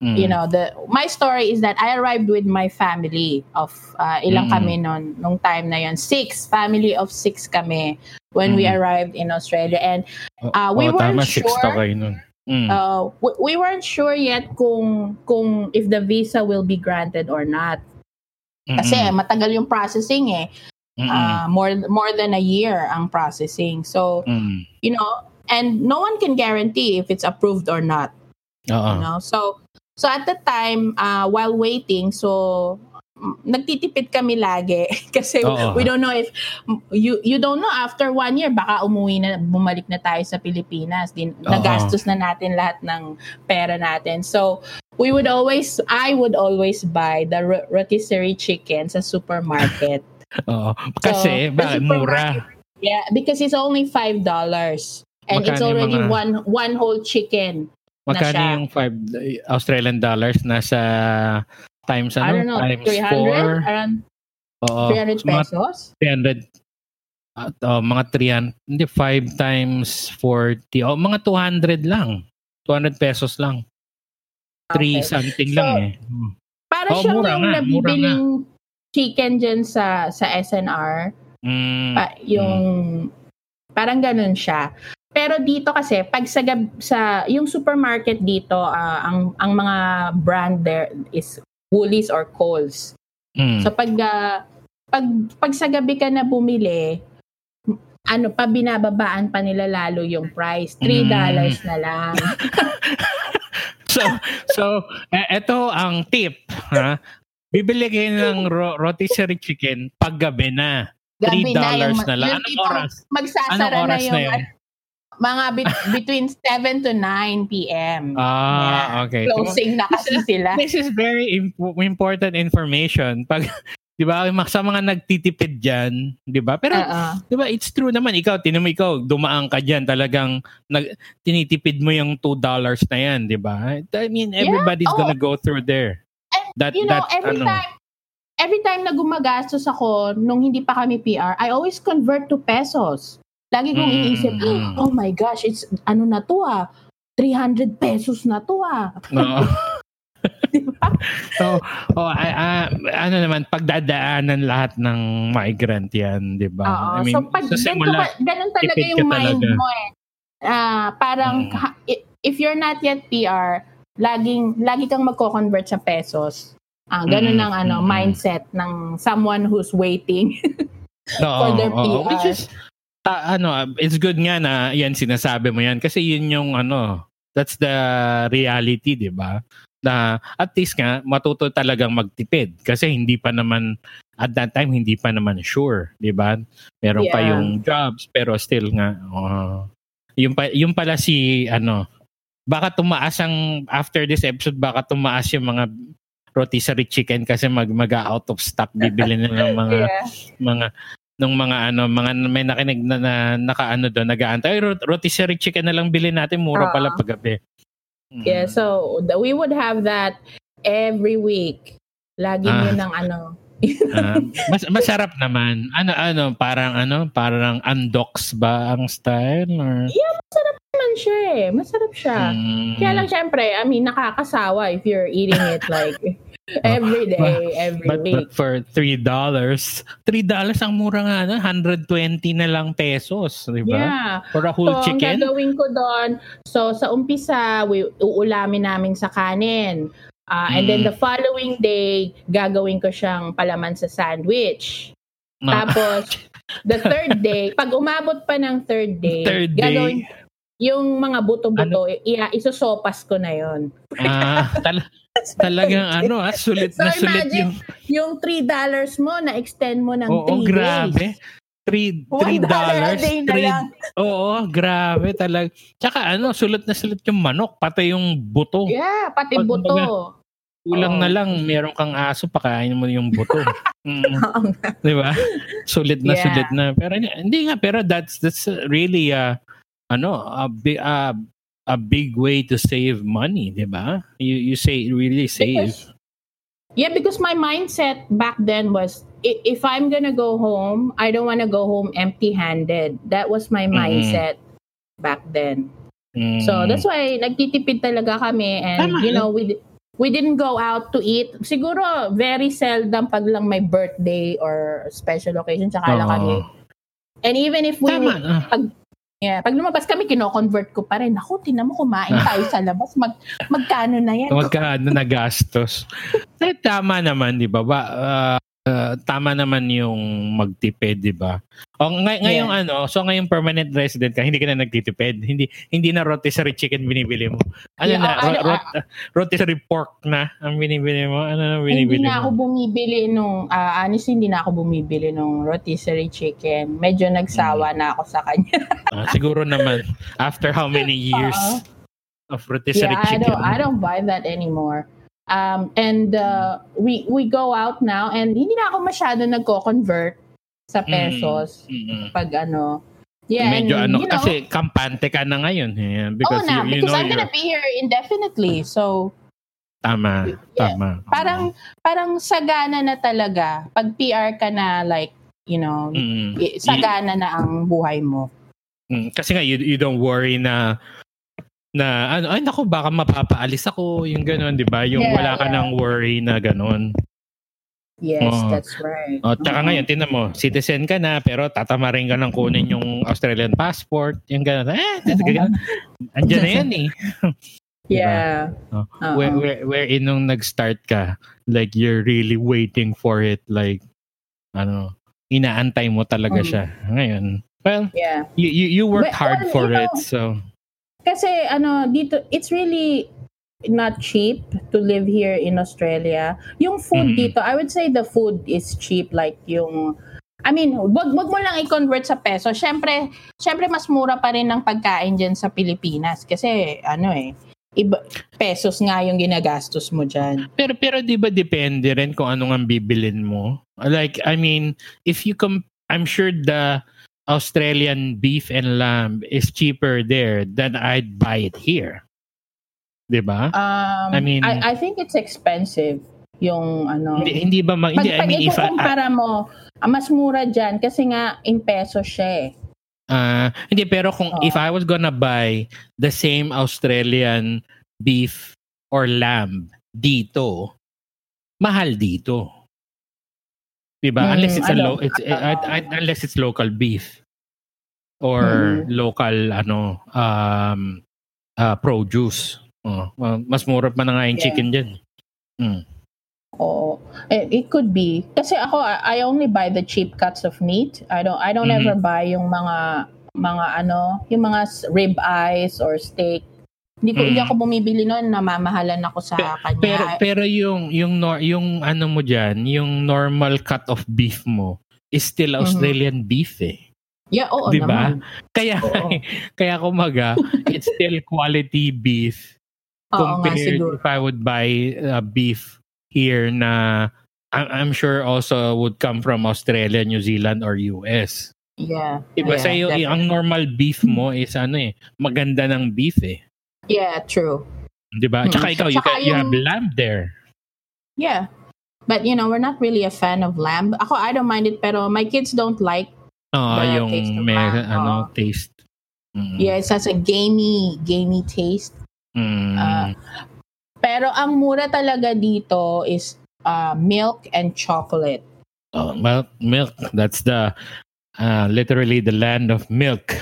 Mm. you know, the, my story is that I arrived with my family of, uh, ilang Mm. kami nun, nung time na yon Six, family of six kami when we Mm. arrived in Australia. And uh, we Oo, weren't tama, six sure. kayo nun. Mm. uh, we, we weren't sure yet kung kung if the visa will be granted or not. Kasi Mm-mm. matagal yung processing eh. Mm-mm. Uh, more more than a year ang processing. So, Mm. you know, and no one can guarantee if it's approved or not, Oo. you know. So, so at the time uh, while waiting, so nagtitipid kami lagi kasi Oo. we don't know if you you don't know after one year baka umuwi na bumalik na tayo sa Pilipinas din nagastos na natin lahat ng pera natin so we would always I would always buy the ro- rotisserie chicken sa supermarket Oo. Kasi, the bakit? Mura. yeah because it's only five dollars and it's Magkano yung already mga- one one whole chicken Magkano yung 5 Australian dollars nasa times ano? I don't know times 300 4? around Oo. 300 Mga pesos 300 at oh, mga 300 hindi 5 times 40 oh mga 200 lang 200 pesos lang 3 Okay. something So, lang eh Hmm. Para Oh, siyang yung nga, nabibiling chicken dyan sa, sa SNR. Mm, Pa, yung, parang ganun siya. Pero dito kasi, pag sa, gab- sa yung supermarket dito, ah, ang, ang mga brand there is Woolies or Coles. mm, So pag, ah, pag, pag sa gabi ka na bumili, ano pa binababaan pa nila lalo yung price. 3 Mm. dollars na lang. So, so eh, ito ang tip, ha? Bibili kayo ng ro- rotisserie chicken paggabi na. Gabi $3 yung- na lang. yung Anong oras? Magsasara Anong oras na yung na yun? mga bit- between 7 to 9 p.m. Ah, okay. Closing na kasi sila. This is very imp- important information. Pag, di ba, sa mga nagtitipid dyan, di ba? Pero, Oo. di ba, it's true naman. Ikaw, tinan mo ikaw, dumaan ka dyan, talagang nag, tinitipid mo yung $2 na yan, di ba? I mean, everybody's oh. gonna go through there. And, That, you know, that, every ano, time every time na gumagastos ako nung hindi pa kami PR, I always convert to pesos. Lagi kong Mm. iniisip, oh my gosh, it's ano na to ah. 300 pesos na to ah. No. Di ba? so, oh, I, ah, ano naman, pagdadaanan lahat ng migrant yan, di ba? Oo. I mean, so pag ganito simula, ka- ganun talaga yung mind talaga. mo eh. Ah, parang Mm. if you're not yet PR, laging lagi kang magko-convert sa pesos. Ah, ganun Mm, ang ano mm, mm. mindset ng someone who's waiting. Oo, for their oo. PR. Which is, ta- ano, it's good nga na yan sinasabi mo yan kasi yun yung ano, that's the reality, di ba? Na at least nga matuto talagang magtipid kasi hindi pa naman at that time hindi pa naman sure, di ba? Meron pa Yeah. yung jobs pero still nga oh, yung pa yung pala si ano baka tumaas ang after this episode baka tumaas yung mga rotisserie chicken kasi mag mag out of stock bibili na ng mga yeah. mga nung mga ano mga may nakinig na, na nakaano doon nag-aantay "Ay, rot- rotisserie chicken na lang bilhin natin mura Ah. pala paggabi. Mm. Yeah, so th- we would have that every week. Lagi Ah. yun ng ano. Ah, mas masarap naman. Ano ano parang ano parang undox ba ang style or naman siya eh. Masarap siya. Mm. Kaya lang syempre, I mean, nakakasawa if you're eating it like every day, every But, week. but for $3, $3 ang mura nga na, 120 na lang pesos, di ba? Yeah. For a whole so, chicken? ang gagawin ko doon, so sa umpisa, we, uulamin namin sa kanin. Ah, And then Mm. the following day, gagawin ko siyang palaman sa sandwich. Ah, Tapos, the third day, pag umabot pa ng third day, Third day? gagawin yung mga buto-buto, iya, isosopas ko na yon. ah, tal- talagang ano, ah, sulit So na sulit imagine, yung Yung $3 mo, na-extend mo ng 3 Oo, days. grabe. Three, three $1 a dollars. oo, grabe talaga. Tsaka ano, sulit na sulit yung manok, pati yung buto. Yeah, pati Pag- buto. Kulang Oo. na lang, meron kang aso, pakain mo yung buto. mm, di ba? Sulit na Yeah. sulit na. Pero hindi- nga, pero that's that's really uh, ano, a uh, a big way to save money, di ba? You you say really save. Because- Yeah, because my mindset back then was if I'm gonna go home, I don't want to go home empty-handed. That was my Mhm. mindset back then. Mm. So that's why nagtitipid talaga kami and Tama. you know we we didn't go out to eat. Siguro very seldom pag lang may birthday or special occasion tsaka lang Oo. kami. And even if we Tama. ah. Yeah, pag lumabas kami kino-convert ko pa rin. Ako, tinan mo kumain tayo sa labas. Mag magkano na yan? Magkano nagastos. eh, tama naman, di ba? ba ah, ah, tama naman yung magtipid, di ba? O ngay- ngayong ano, so ngayong permanent resident ka, hindi ka na nagtitipid. Hindi hindi na rotisserie chicken binibili mo. Ano Yeah, na, ano, ro- rot- rotisserie pork na ang binibili mo. Ano na hindi binibili na ako mo? bumibili nung, ah, honestly, hindi na ako bumibili nung rotisserie chicken. Medyo nagsawa na ako sa kanya. Ah, siguro naman after how many years Oo. of rotisserie yeah, I chicken. don't, I don't buy that anymore. Um, and uh, we we go out now and hindi na ako masyado nagko-convert sa Mm. pesos Mm-mm. pag ano. Yeah, Medyo and, ano, you know, kasi kampante ka na ngayon. Yeah, oh because na, you, you because know I'm you're- gonna be here indefinitely. So, Tama, Yeah. tama. parang parang sagana na talaga pag PR ka na like, you know, Mm. sagana na ang buhay mo. Mm, kasi nga you, you don't worry na na ano ay nako baka mapapaalis ako yung gano'n 'di ba yung Yeah, wala ka yeah. nang worry na gano'n Yes, Oo. that's right. o tsaka Oo. ngayon tinan mo citizen ka na pero tatamarin ka ng kunin yung Australian passport yung gano'n eh ganun. andyan na yan eh Yeah. Oh. Oo. where, where, wherein nung nag-start ka like you're really waiting for it like ano inaantay mo talaga Mhm. siya ngayon Well, Yeah. you you, you worked But, hard well, for you it, know, so Kasi ano, dito, it's really not cheap to live here in Australia. Yung food Mhm. dito, I would say the food is cheap. Like yung, I mean, wag, wag mo lang i-convert sa peso. Syempre, syempre mas mura pa rin ng pagkain dyan sa Pilipinas. Kasi, ano eh, iba, pesos nga yung ginagastos mo dyan. pero pero 'di ba depende rin kung ano ang bibilin mo. Like I mean, if you com I'm sure the Australian beef and lamb is cheaper there than I'd buy it here. 'Di ba? Um, I mean- I, I think it's expensive yung ano. Hindi, hindi ba ma- Pag, hindi I pag mean if I, ikukumpara mo, ah, mas mura dyan kasi nga in peso siya eh. Ah, hindi pero kung Oo. if I was gonna buy the same Australian beef or lamb dito, mahal dito. 'Di ba? Hmm, unless it's a ano, lo- it's uh, uh, unless it's local beef or Hmm. local ano um uh, produce. Oh, mas mura pa na nga yung Yeah. chicken diyan. Mm. Oo. It, it could be. Kasi ako, I I only buy the cheap cuts of meat. I don't I don't Mhm. ever buy yung mga mga ano, yung mga rib eyes or steak. Hindi ko hindi Mm. ako bumibili noon, namamahalan ako sa kanya. Pero pero yung yung nor- yung ano mo diyan, yung normal cut of beef mo is still Mhm. Australian beef eh. yeah, oo Di ba? naman. Kaya Oo. kaya kumaga it's still quality beef Oo nga compared siguro. if I would buy uh, beef here na I'm sure also would come from Australia, New Zealand or US. Yeah. Diba yeah, sa iyo, definitely. ang normal beef mo is ano eh, maganda ng beef eh. Yeah, true. 'Di ba? Mm. Tsaka ikaw, you, Tsaka you have lamb there. Yeah. But you know, we're not really a fan of lamb. Ako, I don't mind it, pero my kids don't like. Oo, The yung taste of may lamb, ano, oo. taste. Mm. Yeah, it has a gamey, gamey taste. Mm. Ah, Pero ang mura talaga dito is uh, milk and chocolate. Oh, milk, milk. That's the uh, literally the land of milk.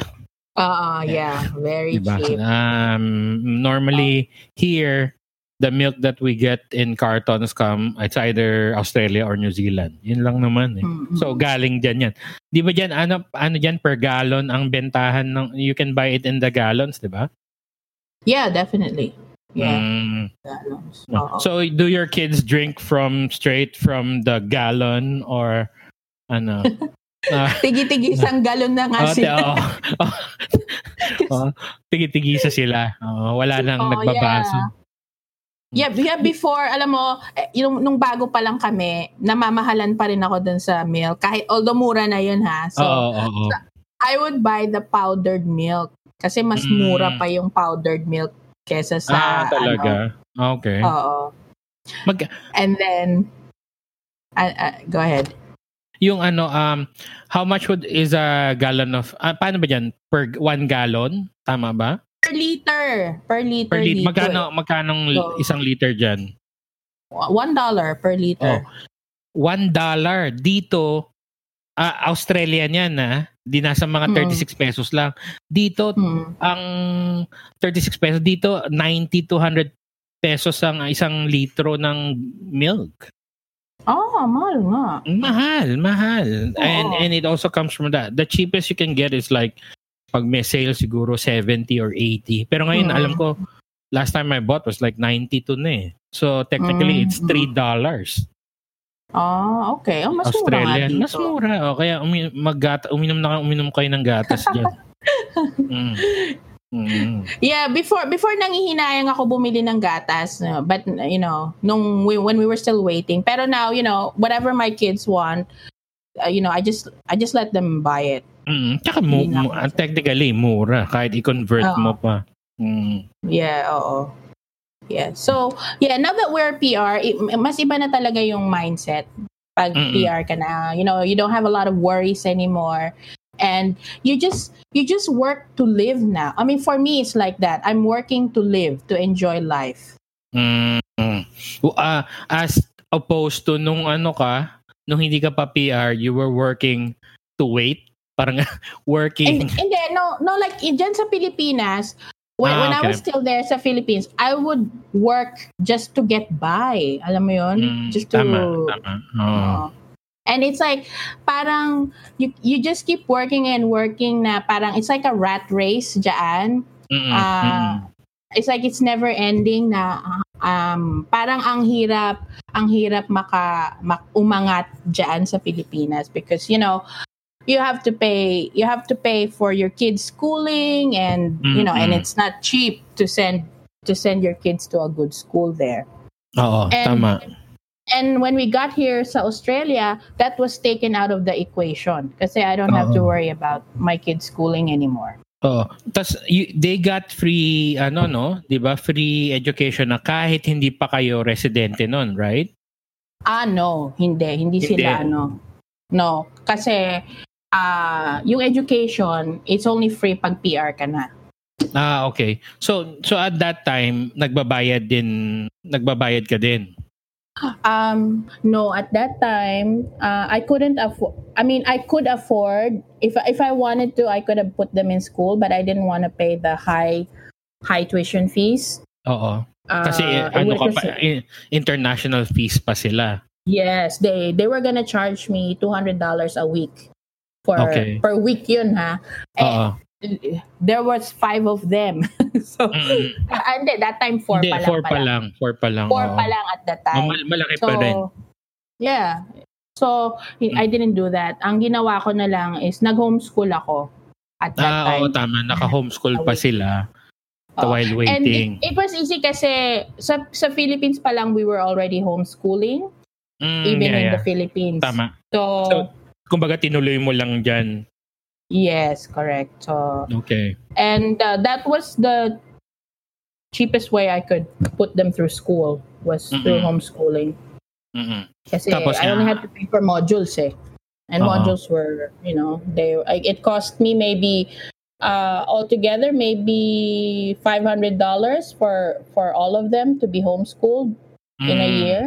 Uh, yeah, very Diba? cheap. Um, normally here, the milk that we get in cartons come, it's either Australia or New Zealand. Yun lang naman eh. Mm-mm. So galing dyan yan. Di ba dyan, ano, ano dyan per gallon ang bentahan ng, you can buy it in the gallons, di ba? yeah, definitely. Yeah. Mm. gallons. So do your kids drink from straight from the gallon or ano? Ah, Tigi-tigi isang galon na nga oh, sila. oh, oh, oh, tigi-tigisa sila. Oh, wala nang Oh, nagbabaso. Yeah, yeah, before, alam mo, eh, yung, nung bago pa lang kami, namamahalan pa rin ako dun sa milk. Kahit, although mura na yun ha. So, Oo, oo, oo. I would buy the powdered milk. Kasi mas Mm. mura pa yung powdered milk kesa sa, Ah, talaga. Okay. Ano, oo. Mag- And then, uh, uh, go ahead. Yung ano, um, how much would is a gallon of, ah, paano ba dyan? Per one gallon? Tama ba? Per liter. Per liter. Per liter. Magkano, magkanong li- So- isang liter dyan? eh. One dollar per liter. One dollar. Dito, ah, Australian yan na. Di nasa mga Mm. 36 pesos lang. Dito, Hmm. ang 36 pesos dito 90 to 100 pesos ang isang litro ng milk. Oh, mahal nga. Mahal, mahal. And Oo. and it also comes from that. The cheapest you can get is like pag may sale siguro 70 or 80. Pero ngayon Mm. alam ko last time I bought was like 92 na eh. So technically Mm. it's 3 dollars. Ah, okay. Oh, mas mura Australian. dito. Mas mura. O, kaya umi- maggata, uminom na uminom kayo ng gatas diyan. mm. Mm. Yeah, before before nangihinayang ako bumili ng gatas, but you know, nung we, when we were still waiting. Pero now, you know, whatever my kids want, uh, you know, I just I just let them buy it. Mm, tsaka mu- ako- ah, technically mura kahit i-convert Oo. mo pa. Mm. Yeah, oo. Yeah. So, yeah, now that we're PR, it, mas iba na talaga yung mindset pag Mm-mm. PR ka na. You know, you don't have a lot of worries anymore. And you just you just work to live now. I mean, for me it's like that. I'm working to live, to enjoy life. Mm. Well, ah, as opposed to nung ano ka, nung hindi ka pa PR, you were working to wait. Parang working. And, hindi, no, no, like, in, dyan sa Pilipinas, when, Ah, when I okay. was still there sa Philippines, I would work just to get by. Alam mo yun? Mm, just to... tama, tama. Oo. Oo. And it's like, parang, you, you just keep working and working na parang, it's like a rat race dyan. Mm-mm, mm-mm. It's like it's never ending na um, parang ang hirap, ang hirap maka, mak, umangat dyan sa Pilipinas because, you know, you have to pay you have to pay for your kids schooling and you know and it's not cheap to send to send your kids to a good school there Oo, And- tama. And when we got here sa Australia that was taken out of the equation kasi I don't have to Oo. worry about my kids schooling anymore Oo. Tas you, they got free ano no, 'di ba? Free education na kahit hindi pa kayo residente noon, right? ah no hindi hindi, Hindi. sila ano no kasi ah yung education it's only free pag PR ka na Ah, okay. So so at that time nagbabayad din nagbabayad ka din. Um, no, at that time, uh, I couldn't afford. I mean, I could afford if if I wanted to, I could have put them in school, but I didn't want to pay the high high tuition fees. Oo. Uh, Kasi it ano ka pa i- international fees pa sila. Yes, they they were gonna charge me two hundred dollars a week for Okay. per week yun ha. Eh, Oo. There was five of them. so, ah, hindi, that time four Hindi, pa lang four pa lang, four pa lang. Four oo. pa lang at that Oh, time. mal- malaki So, pa rin. yeah. So, Mm. I didn't do that. Ang ginawa ko na lang is nag-homeschool ako at that Ah, time. oo, tama. Naka-homeschool pa sila Oo. while And waiting. it, it was easy kasi sa, sa Philippines pa lang we were already homeschooling Mm, even yeah, in yeah. the Philippines. Tama. So, So, kumbaga tinuloy mo lang dyan. Yes, correct. So, Okay. and uh, that was the cheapest way I could put them through school was through Mm-mm. homeschooling. Mm-mm. Kasi Tapos I only had to pay for modules eh. And Oo. modules were, you know, they like, it cost me maybe uh altogether maybe $500 for for all of them to be homeschooled in a Mm. year.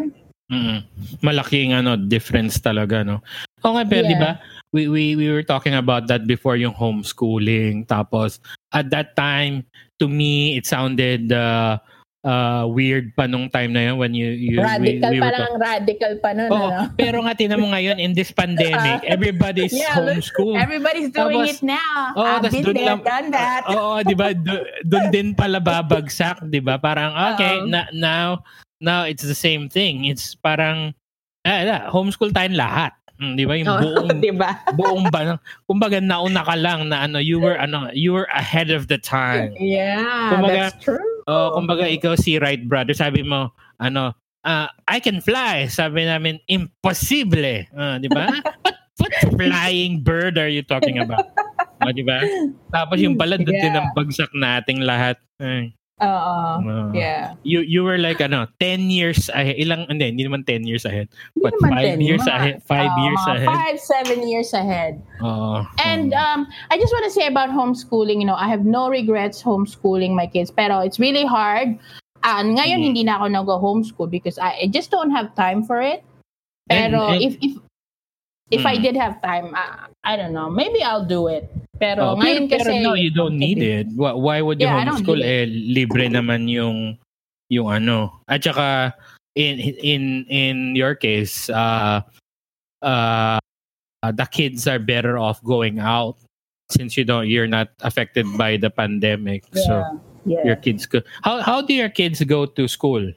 Mm. Malaking ano difference talaga no. Oo nga pero Yeah. 'di ba? We we we were talking about that before yung homeschooling tapos at that time to me it sounded uh, uh weird pa nung time na yun when you you we, radical we were parang ang radical pa nun, Oo, ano? pero nga tinan mo ngayon in this pandemic, everybody's Yeah, homeschooled. Everybody's doing Tapos- it now. Oo, I've been there, lang- done that. Oo, 'di ba? Do- Doon din pala babagsak, 'di ba? Parang okay, na, now now it's the same thing. It's parang ah, ah, homeschool tayong lahat. Mm, 'Di ba? Yung Oo, buong di ba? buong ba kumbaga nauna ka lang na ano you were ano you were ahead of the time. Yeah, Kumbaga, that's true. Oh, kumbaga ikaw si Wright brother, sabi mo ano, ah, I can fly. Sabi namin impossible. Ah, 'di ba? what, what flying bird are you talking about? Oh, 'di ba? Tapos yung pala doon din Yeah. ang bagsak nating lahat. Ay, Oo. ah. yeah. You you were like ano, 10 years ahead. Ilang hindi, hindi naman 10 years ahead. But naman 5 10, years mga- ahead. 5 Oo, years ahead. Five, seven years ahead. Oo. And um, I just want to say about homeschooling, you know, I have no regrets homeschooling my kids, pero it's really hard. Uh, ngayon, Mhm. hindi na ako nag-homeschool because I, I just don't have time for it. Pero And- and- if if if I Mhm. did have time, I, I don't know, maybe I'll do it. Pero Oh, ngayon pero, kasi... pero no, you don't need it. Why, why would you Yeah, homeschool? Eh, libre naman yung yung ano. At saka in in in your case, uh, uh, the kids are better off going out since you don't you're not affected by the pandemic. So yeah. your kids go. How how do your kids go to school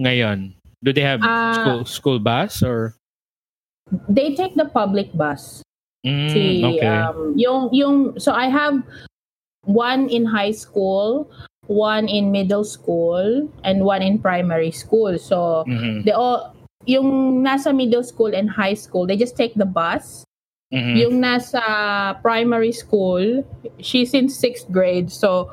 ngayon? Do they have Ah. school school bus or They take the public bus. Mm, Si, okay. um, yung, yung, so I have one in high school, one in middle school, and one in primary school. So, Mhm, they all, yung nasa middle school and high school, they just take the bus. mhm. Yung nasa primary school, she's in sixth grade. So,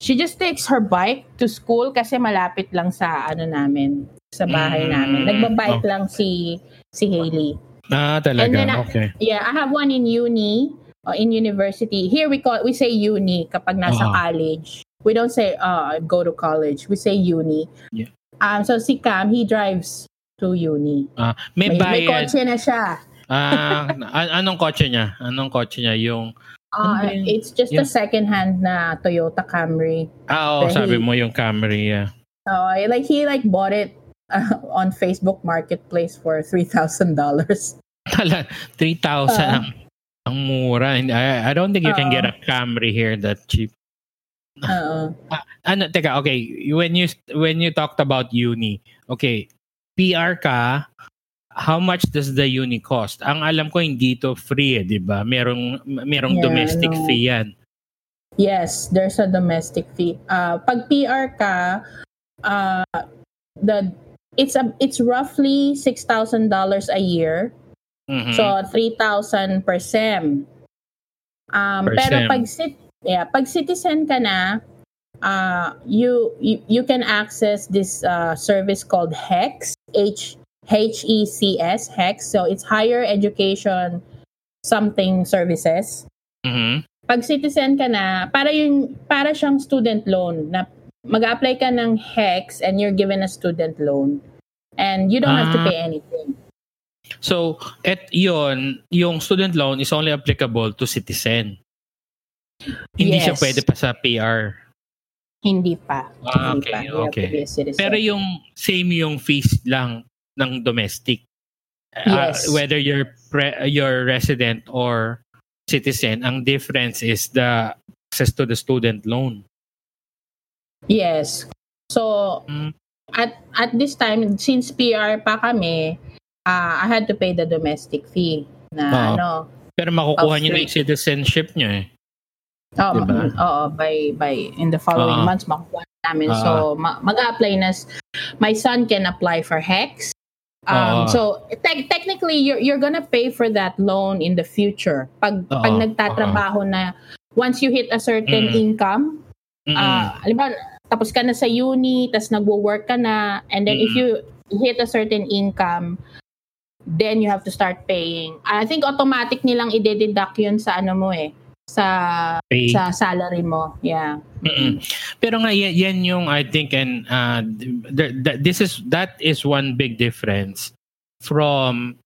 she just takes her bike to school kasi malapit lang sa ano namin, sa bahay Mm, namin. Nagbabike oh. lang si si Hailey. Ah, talaga. And then, uh, okay. Yeah, I have one in uni, uh, in university. Here we call we say uni kapag nasa Uh-huh. college. We don't say uh go to college. We say uni. Yeah. Um so si Cam, he drives to uni. Ah, may, May, may bayad. kotse na siya. Ah, an- anong kotse niya? Anong kotse niya? Yung Ano Uh, ba yun? it's just Yung- a second hand na Toyota Camry. Ah, Dahil- sabi mo yung Camry. Yeah. So like he like bought it uh, on Facebook Marketplace for three thousand 3,000 Uh. ang, mura. And I, I don't think you can get a Camry here that cheap. Oo. Ano, teka, okay. When you when you talked about uni, okay, PR ka, how much does the uni cost? Ang alam ko hindi to free, eh, 'di ba? Merong merong Yeah, domestic no. fee 'yan. Yes, there's a domestic fee. Uh, pag PR ka, uh, the it's a it's roughly six thousand dollars a year. Mhm. So 3,000 per sem. Um, Per pero sem. pag sit yeah, pag citizen ka na, uh, you, you you can access this uh, service called HECS, H H E C S, HECS. So it's higher education something services. Mhm. Pag citizen ka na, para yung para siyang student loan na mag-apply ka ng HECS and you're given a student loan. And you don't have to Ah. pay anything. So, et yon, yung student loan is only applicable to citizen. Hindi siya Yes. pwede pa sa PR. Hindi pa. Ah, Hindi okay, pa. Okay. Pero yung same yung fees lang ng domestic. Uh, Yes. whether you're pre- you're resident or citizen, ang difference is the access to the student loan. Yes. So, Mm. at at this time, since PR pa kami, uh, I had to pay the domestic fee na Oo. ano. Pero makukuha niyo na yung citizenship niyo eh. Oh, Diba? ma- oo, by by in the following Oo. months makukuha namin. Oo. So, ma- mag-apply na my son can apply for HECS. Um, Oo. so te- technically you're you're gonna pay for that loan in the future. Pag pag Oo. nagtatrabaho na once you hit a certain Mm. income, Ah, alam mo, tapos ka na sa uni, tas nagwo-work ka na, and then if Mm. you hit a certain income, then you have to start paying. I think automatic nilang ide-deduct yun sa ano mo eh, sa Pay. sa salary mo. Yeah. Mm-mm. Pero nga yan, yan yung I think and uh, th- th- this is that is one big difference from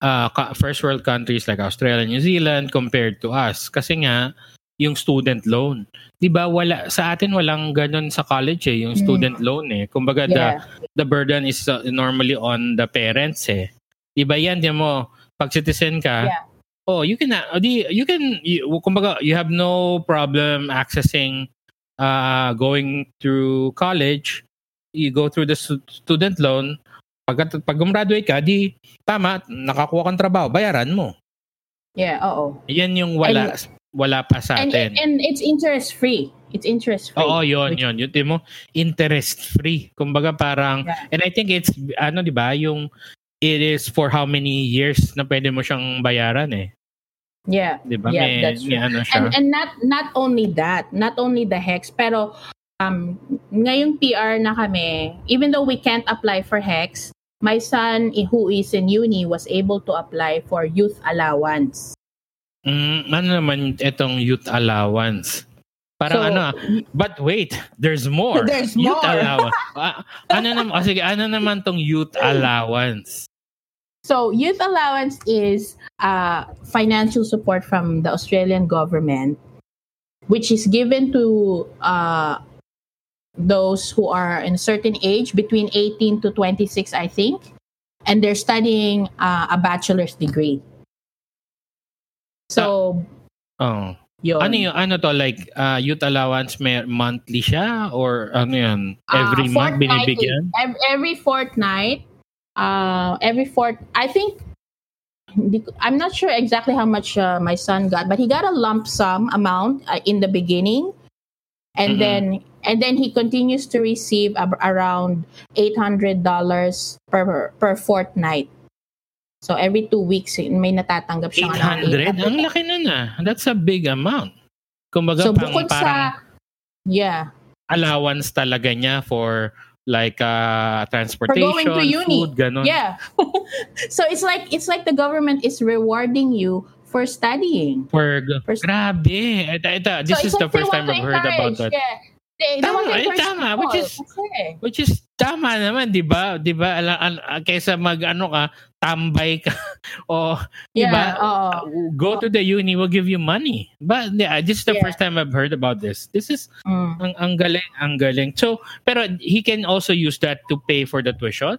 uh, first world countries like Australia, New Zealand compared to us kasi nga yung student loan. 'Di ba wala sa atin walang ganun sa college eh, yung Mm. student loan eh. Kumbaga the Yeah. the burden is uh, normally on the parents eh. 'Di ba yan, di mo pag citizen ka, Yeah. oh, you can uh, di, you can you, kumbaga you have no problem accessing uh going through college. You go through the stu- student loan. Pag pag gumraduate ka, di tama, nakakuha kang trabaho, bayaran mo. Yeah, oo. Yan yung wala wala pa sa And, atin. and it's interest free. It's interest free. Oo, yun, Which- yun. Yun, mo, interest free. Kumbaga parang, Yeah. and I think it's, ano, di ba, yung, it is for how many years na pwede mo siyang bayaran eh. Yeah. Di ba? Yeah, may, that's may true. ano siya. And and not not only that, not only the HEX, pero um ngayong PR na kami, even though we can't apply for HEX, my son who is in uni was able to apply for youth allowance. Mm, ano naman itong youth allowance? Parang So, ano, ah, but wait, there's more. There's youth more. allowance. Ah, ano naman, oh, sige, ano naman tong youth allowance? So youth allowance is uh, financial support from the Australian government, which is given to uh, those who are in a certain age, between 18 to 26, I think, and they're studying uh, a bachelor's degree. So, Oh. yun. Ano yung, ano to, like, uh, youth allowance, may monthly siya? Or ano yun? Uh, Every month binibigyan? Ev- Every fortnight, uh, every fort, I think, I'm not sure exactly how much uh, my son got, but he got a lump sum amount uh, in the beginning, and Mhm. then and then he continues to receive ab- around eight hundred dollars per per fortnight. So every two weeks may natatanggap siya ng 800? Ang laki nun ah. That's a big amount. Kumbaga, So pang, bukod parang sa yeah, allowance talaga niya for like uh, for transportation, going to uni. food, ganun. Yeah. so it's like it's like the government is rewarding you for studying. For, For- grabe. Ito, ito, this So is the they first time I've heard about that. Yeah. They, they Tama, to eh, tama, which is- kasi, Which is tama naman, 'di ba? 'Di ba? Ala, al- kaysa mag ano ka, tambay ka o 'di yeah, ba? oo. Go to the uni, we'll give you money. But yeah, this is the Yeah. first time I've heard about this. This is Mm. ang ang galing, ang galing. So, pero he can also use that to pay for the tuition.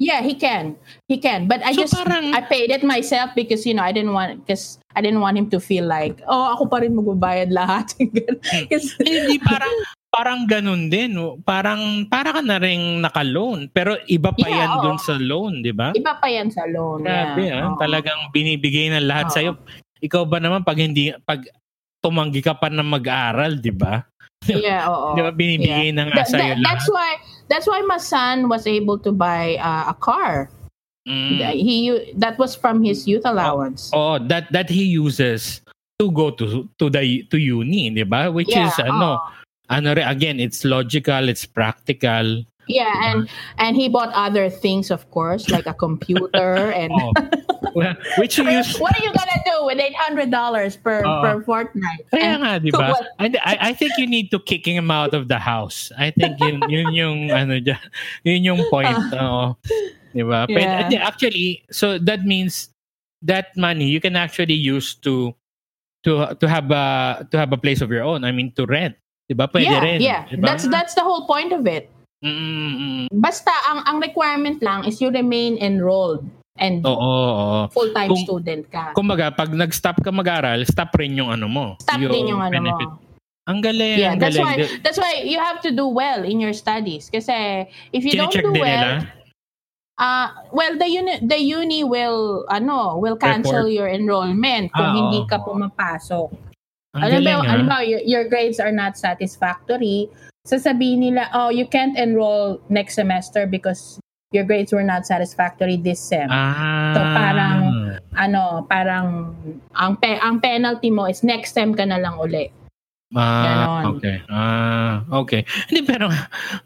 Yeah, he can. He can. But I So just parang- I paid it myself because you know I didn't want because I didn't want him to feel like oh ako pa rin magbabayad lahat. Kasi Hindi parang parang ganun din. no? Parang para ka na ring naka-loan. Pero iba pa Yeah, yan oo. dun sa loan, di ba? iba pa yan sa loan. Grabe yeah. ah. Oo. Talagang binibigay ng lahat Oo. sa'yo. Ikaw ba naman pag hindi, pag tumanggi ka pa na mag-aral, di ba? Yeah, oo. Di ba binibigay na nga That- sa'yo that- that's why that's why my son was able to buy uh, a car. Mm. He that was from his youth allowance. Oh, that that he uses to go to to the to uni, di ba? Which Yeah, is ano, oo. Ano rin, again, it's logical, it's practical. Yeah, and ah. and he bought other things, of course, like a computer and. Oh. Well, Which you use What are you gonna do with eight hundred dollars per Oo. per fortnight? Kaya nga, di ba? What? And I, I think you need to kick him out of the house. I think yun, yun yung, ano dyan, yun yung point. Ah. Oo. Di ba? Yeah. hindi, actually, so that means that money you can actually use to to to have a to have a place of your own. I mean, to rent. Di ba? Pwede yeah, rin. yeah. Di ba? That's that's the whole point of it. Mm-mm-mm. Basta ang ang requirement lang is you remain enrolled and Oo, oo. full-time Kung- student ka. Kumbaga, pag nag-stop ka mag-aral, stop rin yung ano mo. Stop din yung ano mo. Ang galing, Yeah, ang that's galing. why that's why you have to do well in your studies kasi if you don't Chine-check do well, nila. uh well the uni the uni will ano, will cancel Report. your enrollment kung Ah, hindi oo, ka pumapasok. Ang Alam galing, mo, ah. alam mo, your, your grades are not satisfactory. Sasabihin nila, oh, you can't enroll next semester because your grades were not satisfactory this sem. Ah. So, parang- Ano, parang ang pe- ang penalty mo is next sem ka na lang uli. Ah, Ganon. okay. Ah, okay. Hindi, pero,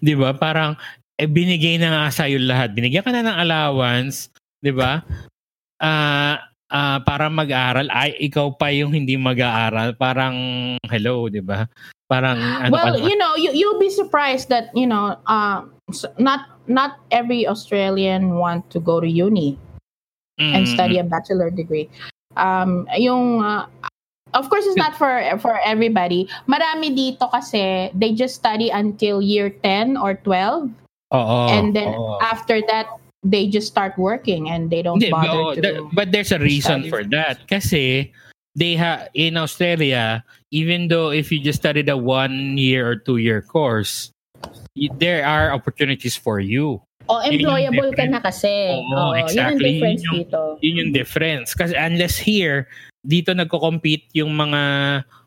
di ba, parang, eh, binigay na nga sa'yo lahat. Binigyan ka na ng allowance, di ba? Ah, para mag-aral, ay, ikaw pa yung hindi mag-aaral. Parang, hello, di ba? Parang, ano well, you know, you you'll be surprised that, you know, uh, not not every Australian want to go to uni. and Mm, study a bachelor degree. Um, yung, uh, of course, it's not for for everybody. Marami dito kasi they just study until year 10 or 12 Oo. and then oo. after that they just start working and they don't Hindi, bother oo, to that- but there's a reason for that. Kasi, they ha in Australia, even though if you just studied a one year or two year course, there are opportunities for you. oh yung employable ka na kasi. Oo, Oo, exactly. Yun ang difference Yun yung- dito. Yun yung difference. Kasi unless here, dito nagko-compete yung mga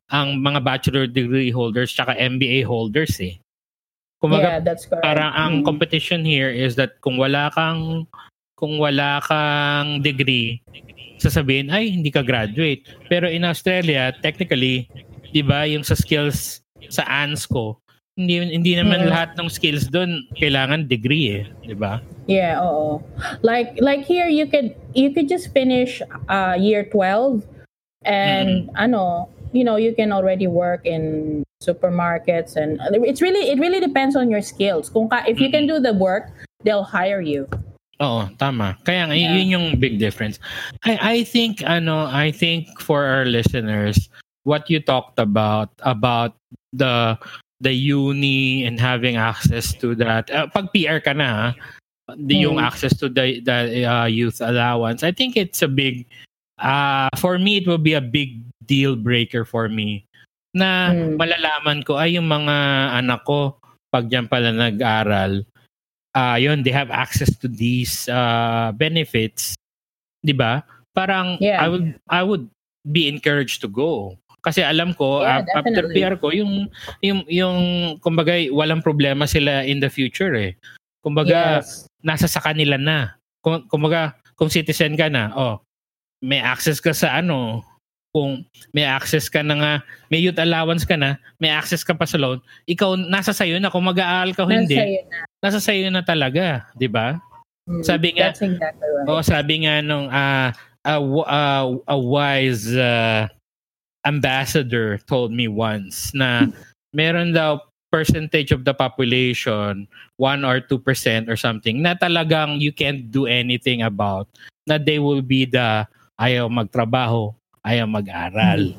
ang mga bachelor degree holders tsaka MBA holders eh. Kumbaga, yeah, that's correct. parang ang Mm. competition here is that kung wala kang kung wala kang degree, sasabihin ay hindi ka graduate. Pero in Australia, technically, 'di ba, yung sa skills sa ANSCO, hindi hindi naman Mm. lahat ng skills doon kailangan degree eh, 'di ba? Yeah, oo. Like like here you could you could just finish uh year 12 and ano, you know, you can already work in supermarkets and it's really it really depends on your skills. Kung ka, if you can do the work, they'll hire you. Oo, tama. Kaya nga, Yeah. yun yung big difference. I I think ano, I think for our listeners, what you talked about about the the uni and having access to that. Uh, pag PR ka na, the, yung Mm. access to the the uh, youth allowance. I think it's a big uh for me it will be a big deal breaker for me na Mm. malalaman ko ay yung mga anak ko pag diyan pala nag-aral uh, yun, they have access to these uh, benefits, 'di ba? Parang Yeah. I would I would be encouraged to go. Kasi alam ko Yeah, uh, after. PR ko yung yung yung kumbaga walang problema sila in the future eh. Kumbaga yes. nasa sa kanila na. Kung kumbaga kung citizen ka na, oh, may access ka sa ano, kung may access ka na nga, may youth allowance ka na, may access ka pa sa loan, ikaw nasa sayo na kung mag-aaral ka o hindi Nasa na. nasa sayo na talaga, 'di ba? Mm, Sabi nga- exactly right. O sabi nga nung ah, a, ah, a wise ah, ambassador told me once na meron daw percentage of the population 1 or 2% or something na talagang you can't do anything about na they will be the ayaw magtrabaho, ayaw mag-aral.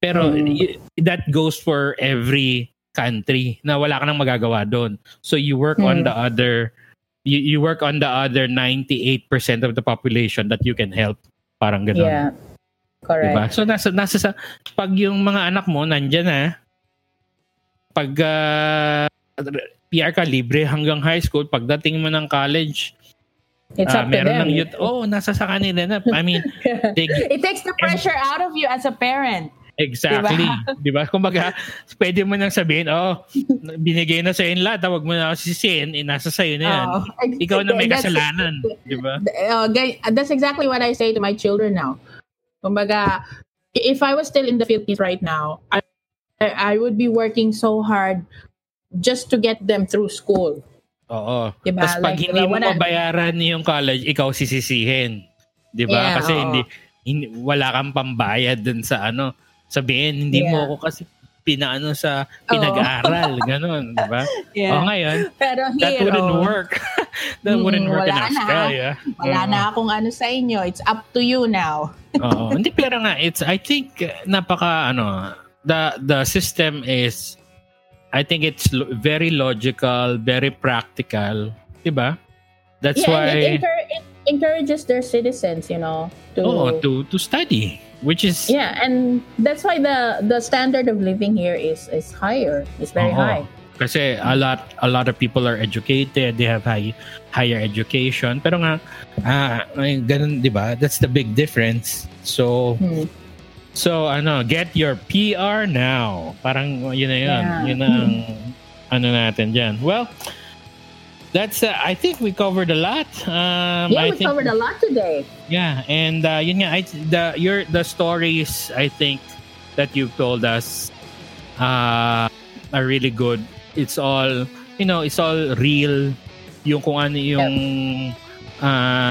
Pero Mm. y- that goes for every country na wala ka nang magagawa doon. So you work on Mm. the other you, you work on the other 98% of the population that you can help. Parang ganun. Yeah. Correct. Diba? So nasa nasa sa pag yung mga anak mo nandiyan na pag uh, PR ka libre hanggang high school pagdating mo ng college It's uh, up to meron them. ng youth oh nasa sa kanila na I mean they, it takes the pressure out of you as a parent. exactly di ba kumbaga pwede mo nang sabihin oh binigay na sa in lahat wag mo na sisihin eh, nasa sayo na yan Oh, ikaw na may that's- kasalanan di ba uh, gay- that's exactly what I say to my children now. Kumbaga, if I was still in the Philippines right now, I I would be working so hard just to get them through school. Oo. Diba? Tapos pag Like, hindi mo what I- mabayaran yung college, ikaw sisisihin. 'Di ba? Yeah, kasi oo. hindi, hindi wala kang pambayad dun sa ano. Sabihin, hindi mo Yeah. ako kasi pinaano sa pinag-aaral, ganun, 'di ba? O ngayon, Pero that here, wouldn't oh, work. that Mm, wouldn't work in wala na. Australia. wala Oo. na akong ano sa inyo. It's up to you now. Oo. Hindi pero nga it's I think napaka ano the the system is I think it's lo- very logical, very practical, 'di ba? That's yeah, why it, encour- it encourages their citizens, you know, to Oo, to to study, which is yeah, and that's why the the standard of living here is is higher. It's very Oo. high. kasi a lot a lot of people are educated, they have high higher education. Pero nga ah ganun 'di ba? That's the big difference. So Hmm. So ano, get your PR now. Parang yun na yun. Yeah. Yun ang ano natin diyan. Well, that's uh, I think we covered a lot. Um Yeah, I we think covered a lot today. Yeah, and uh, yun nga, I, the your the stories I think that you've told us uh, are really good. It's all you know, it's all real. Yung kung ano yung uh,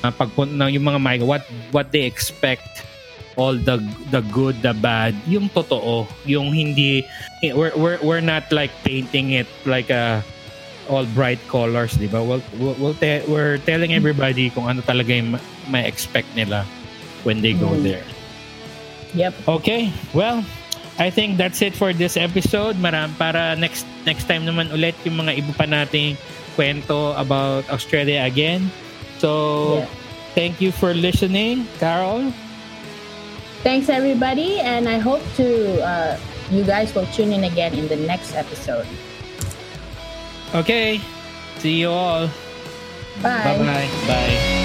uh, pagpun ng yung mga mic, what what they expect all the the good the bad yung totoo yung hindi we're we're, we're not like painting it like a all bright colors, di ba? We'll, we'll, te- we're telling everybody kung ano talaga yung ma- ma-expect nila when they go Mm. there. Yep. Okay, well, I think that's it for this episode. Maram para next next time naman ulit yung mga iba pa nating kwento about Australia again. So, Yeah. thank you for listening, Carol. Thanks everybody, and I hope to uh, you guys will tune in again in the next episode. Okay, see you all. Bye. Bye-bye. Bye.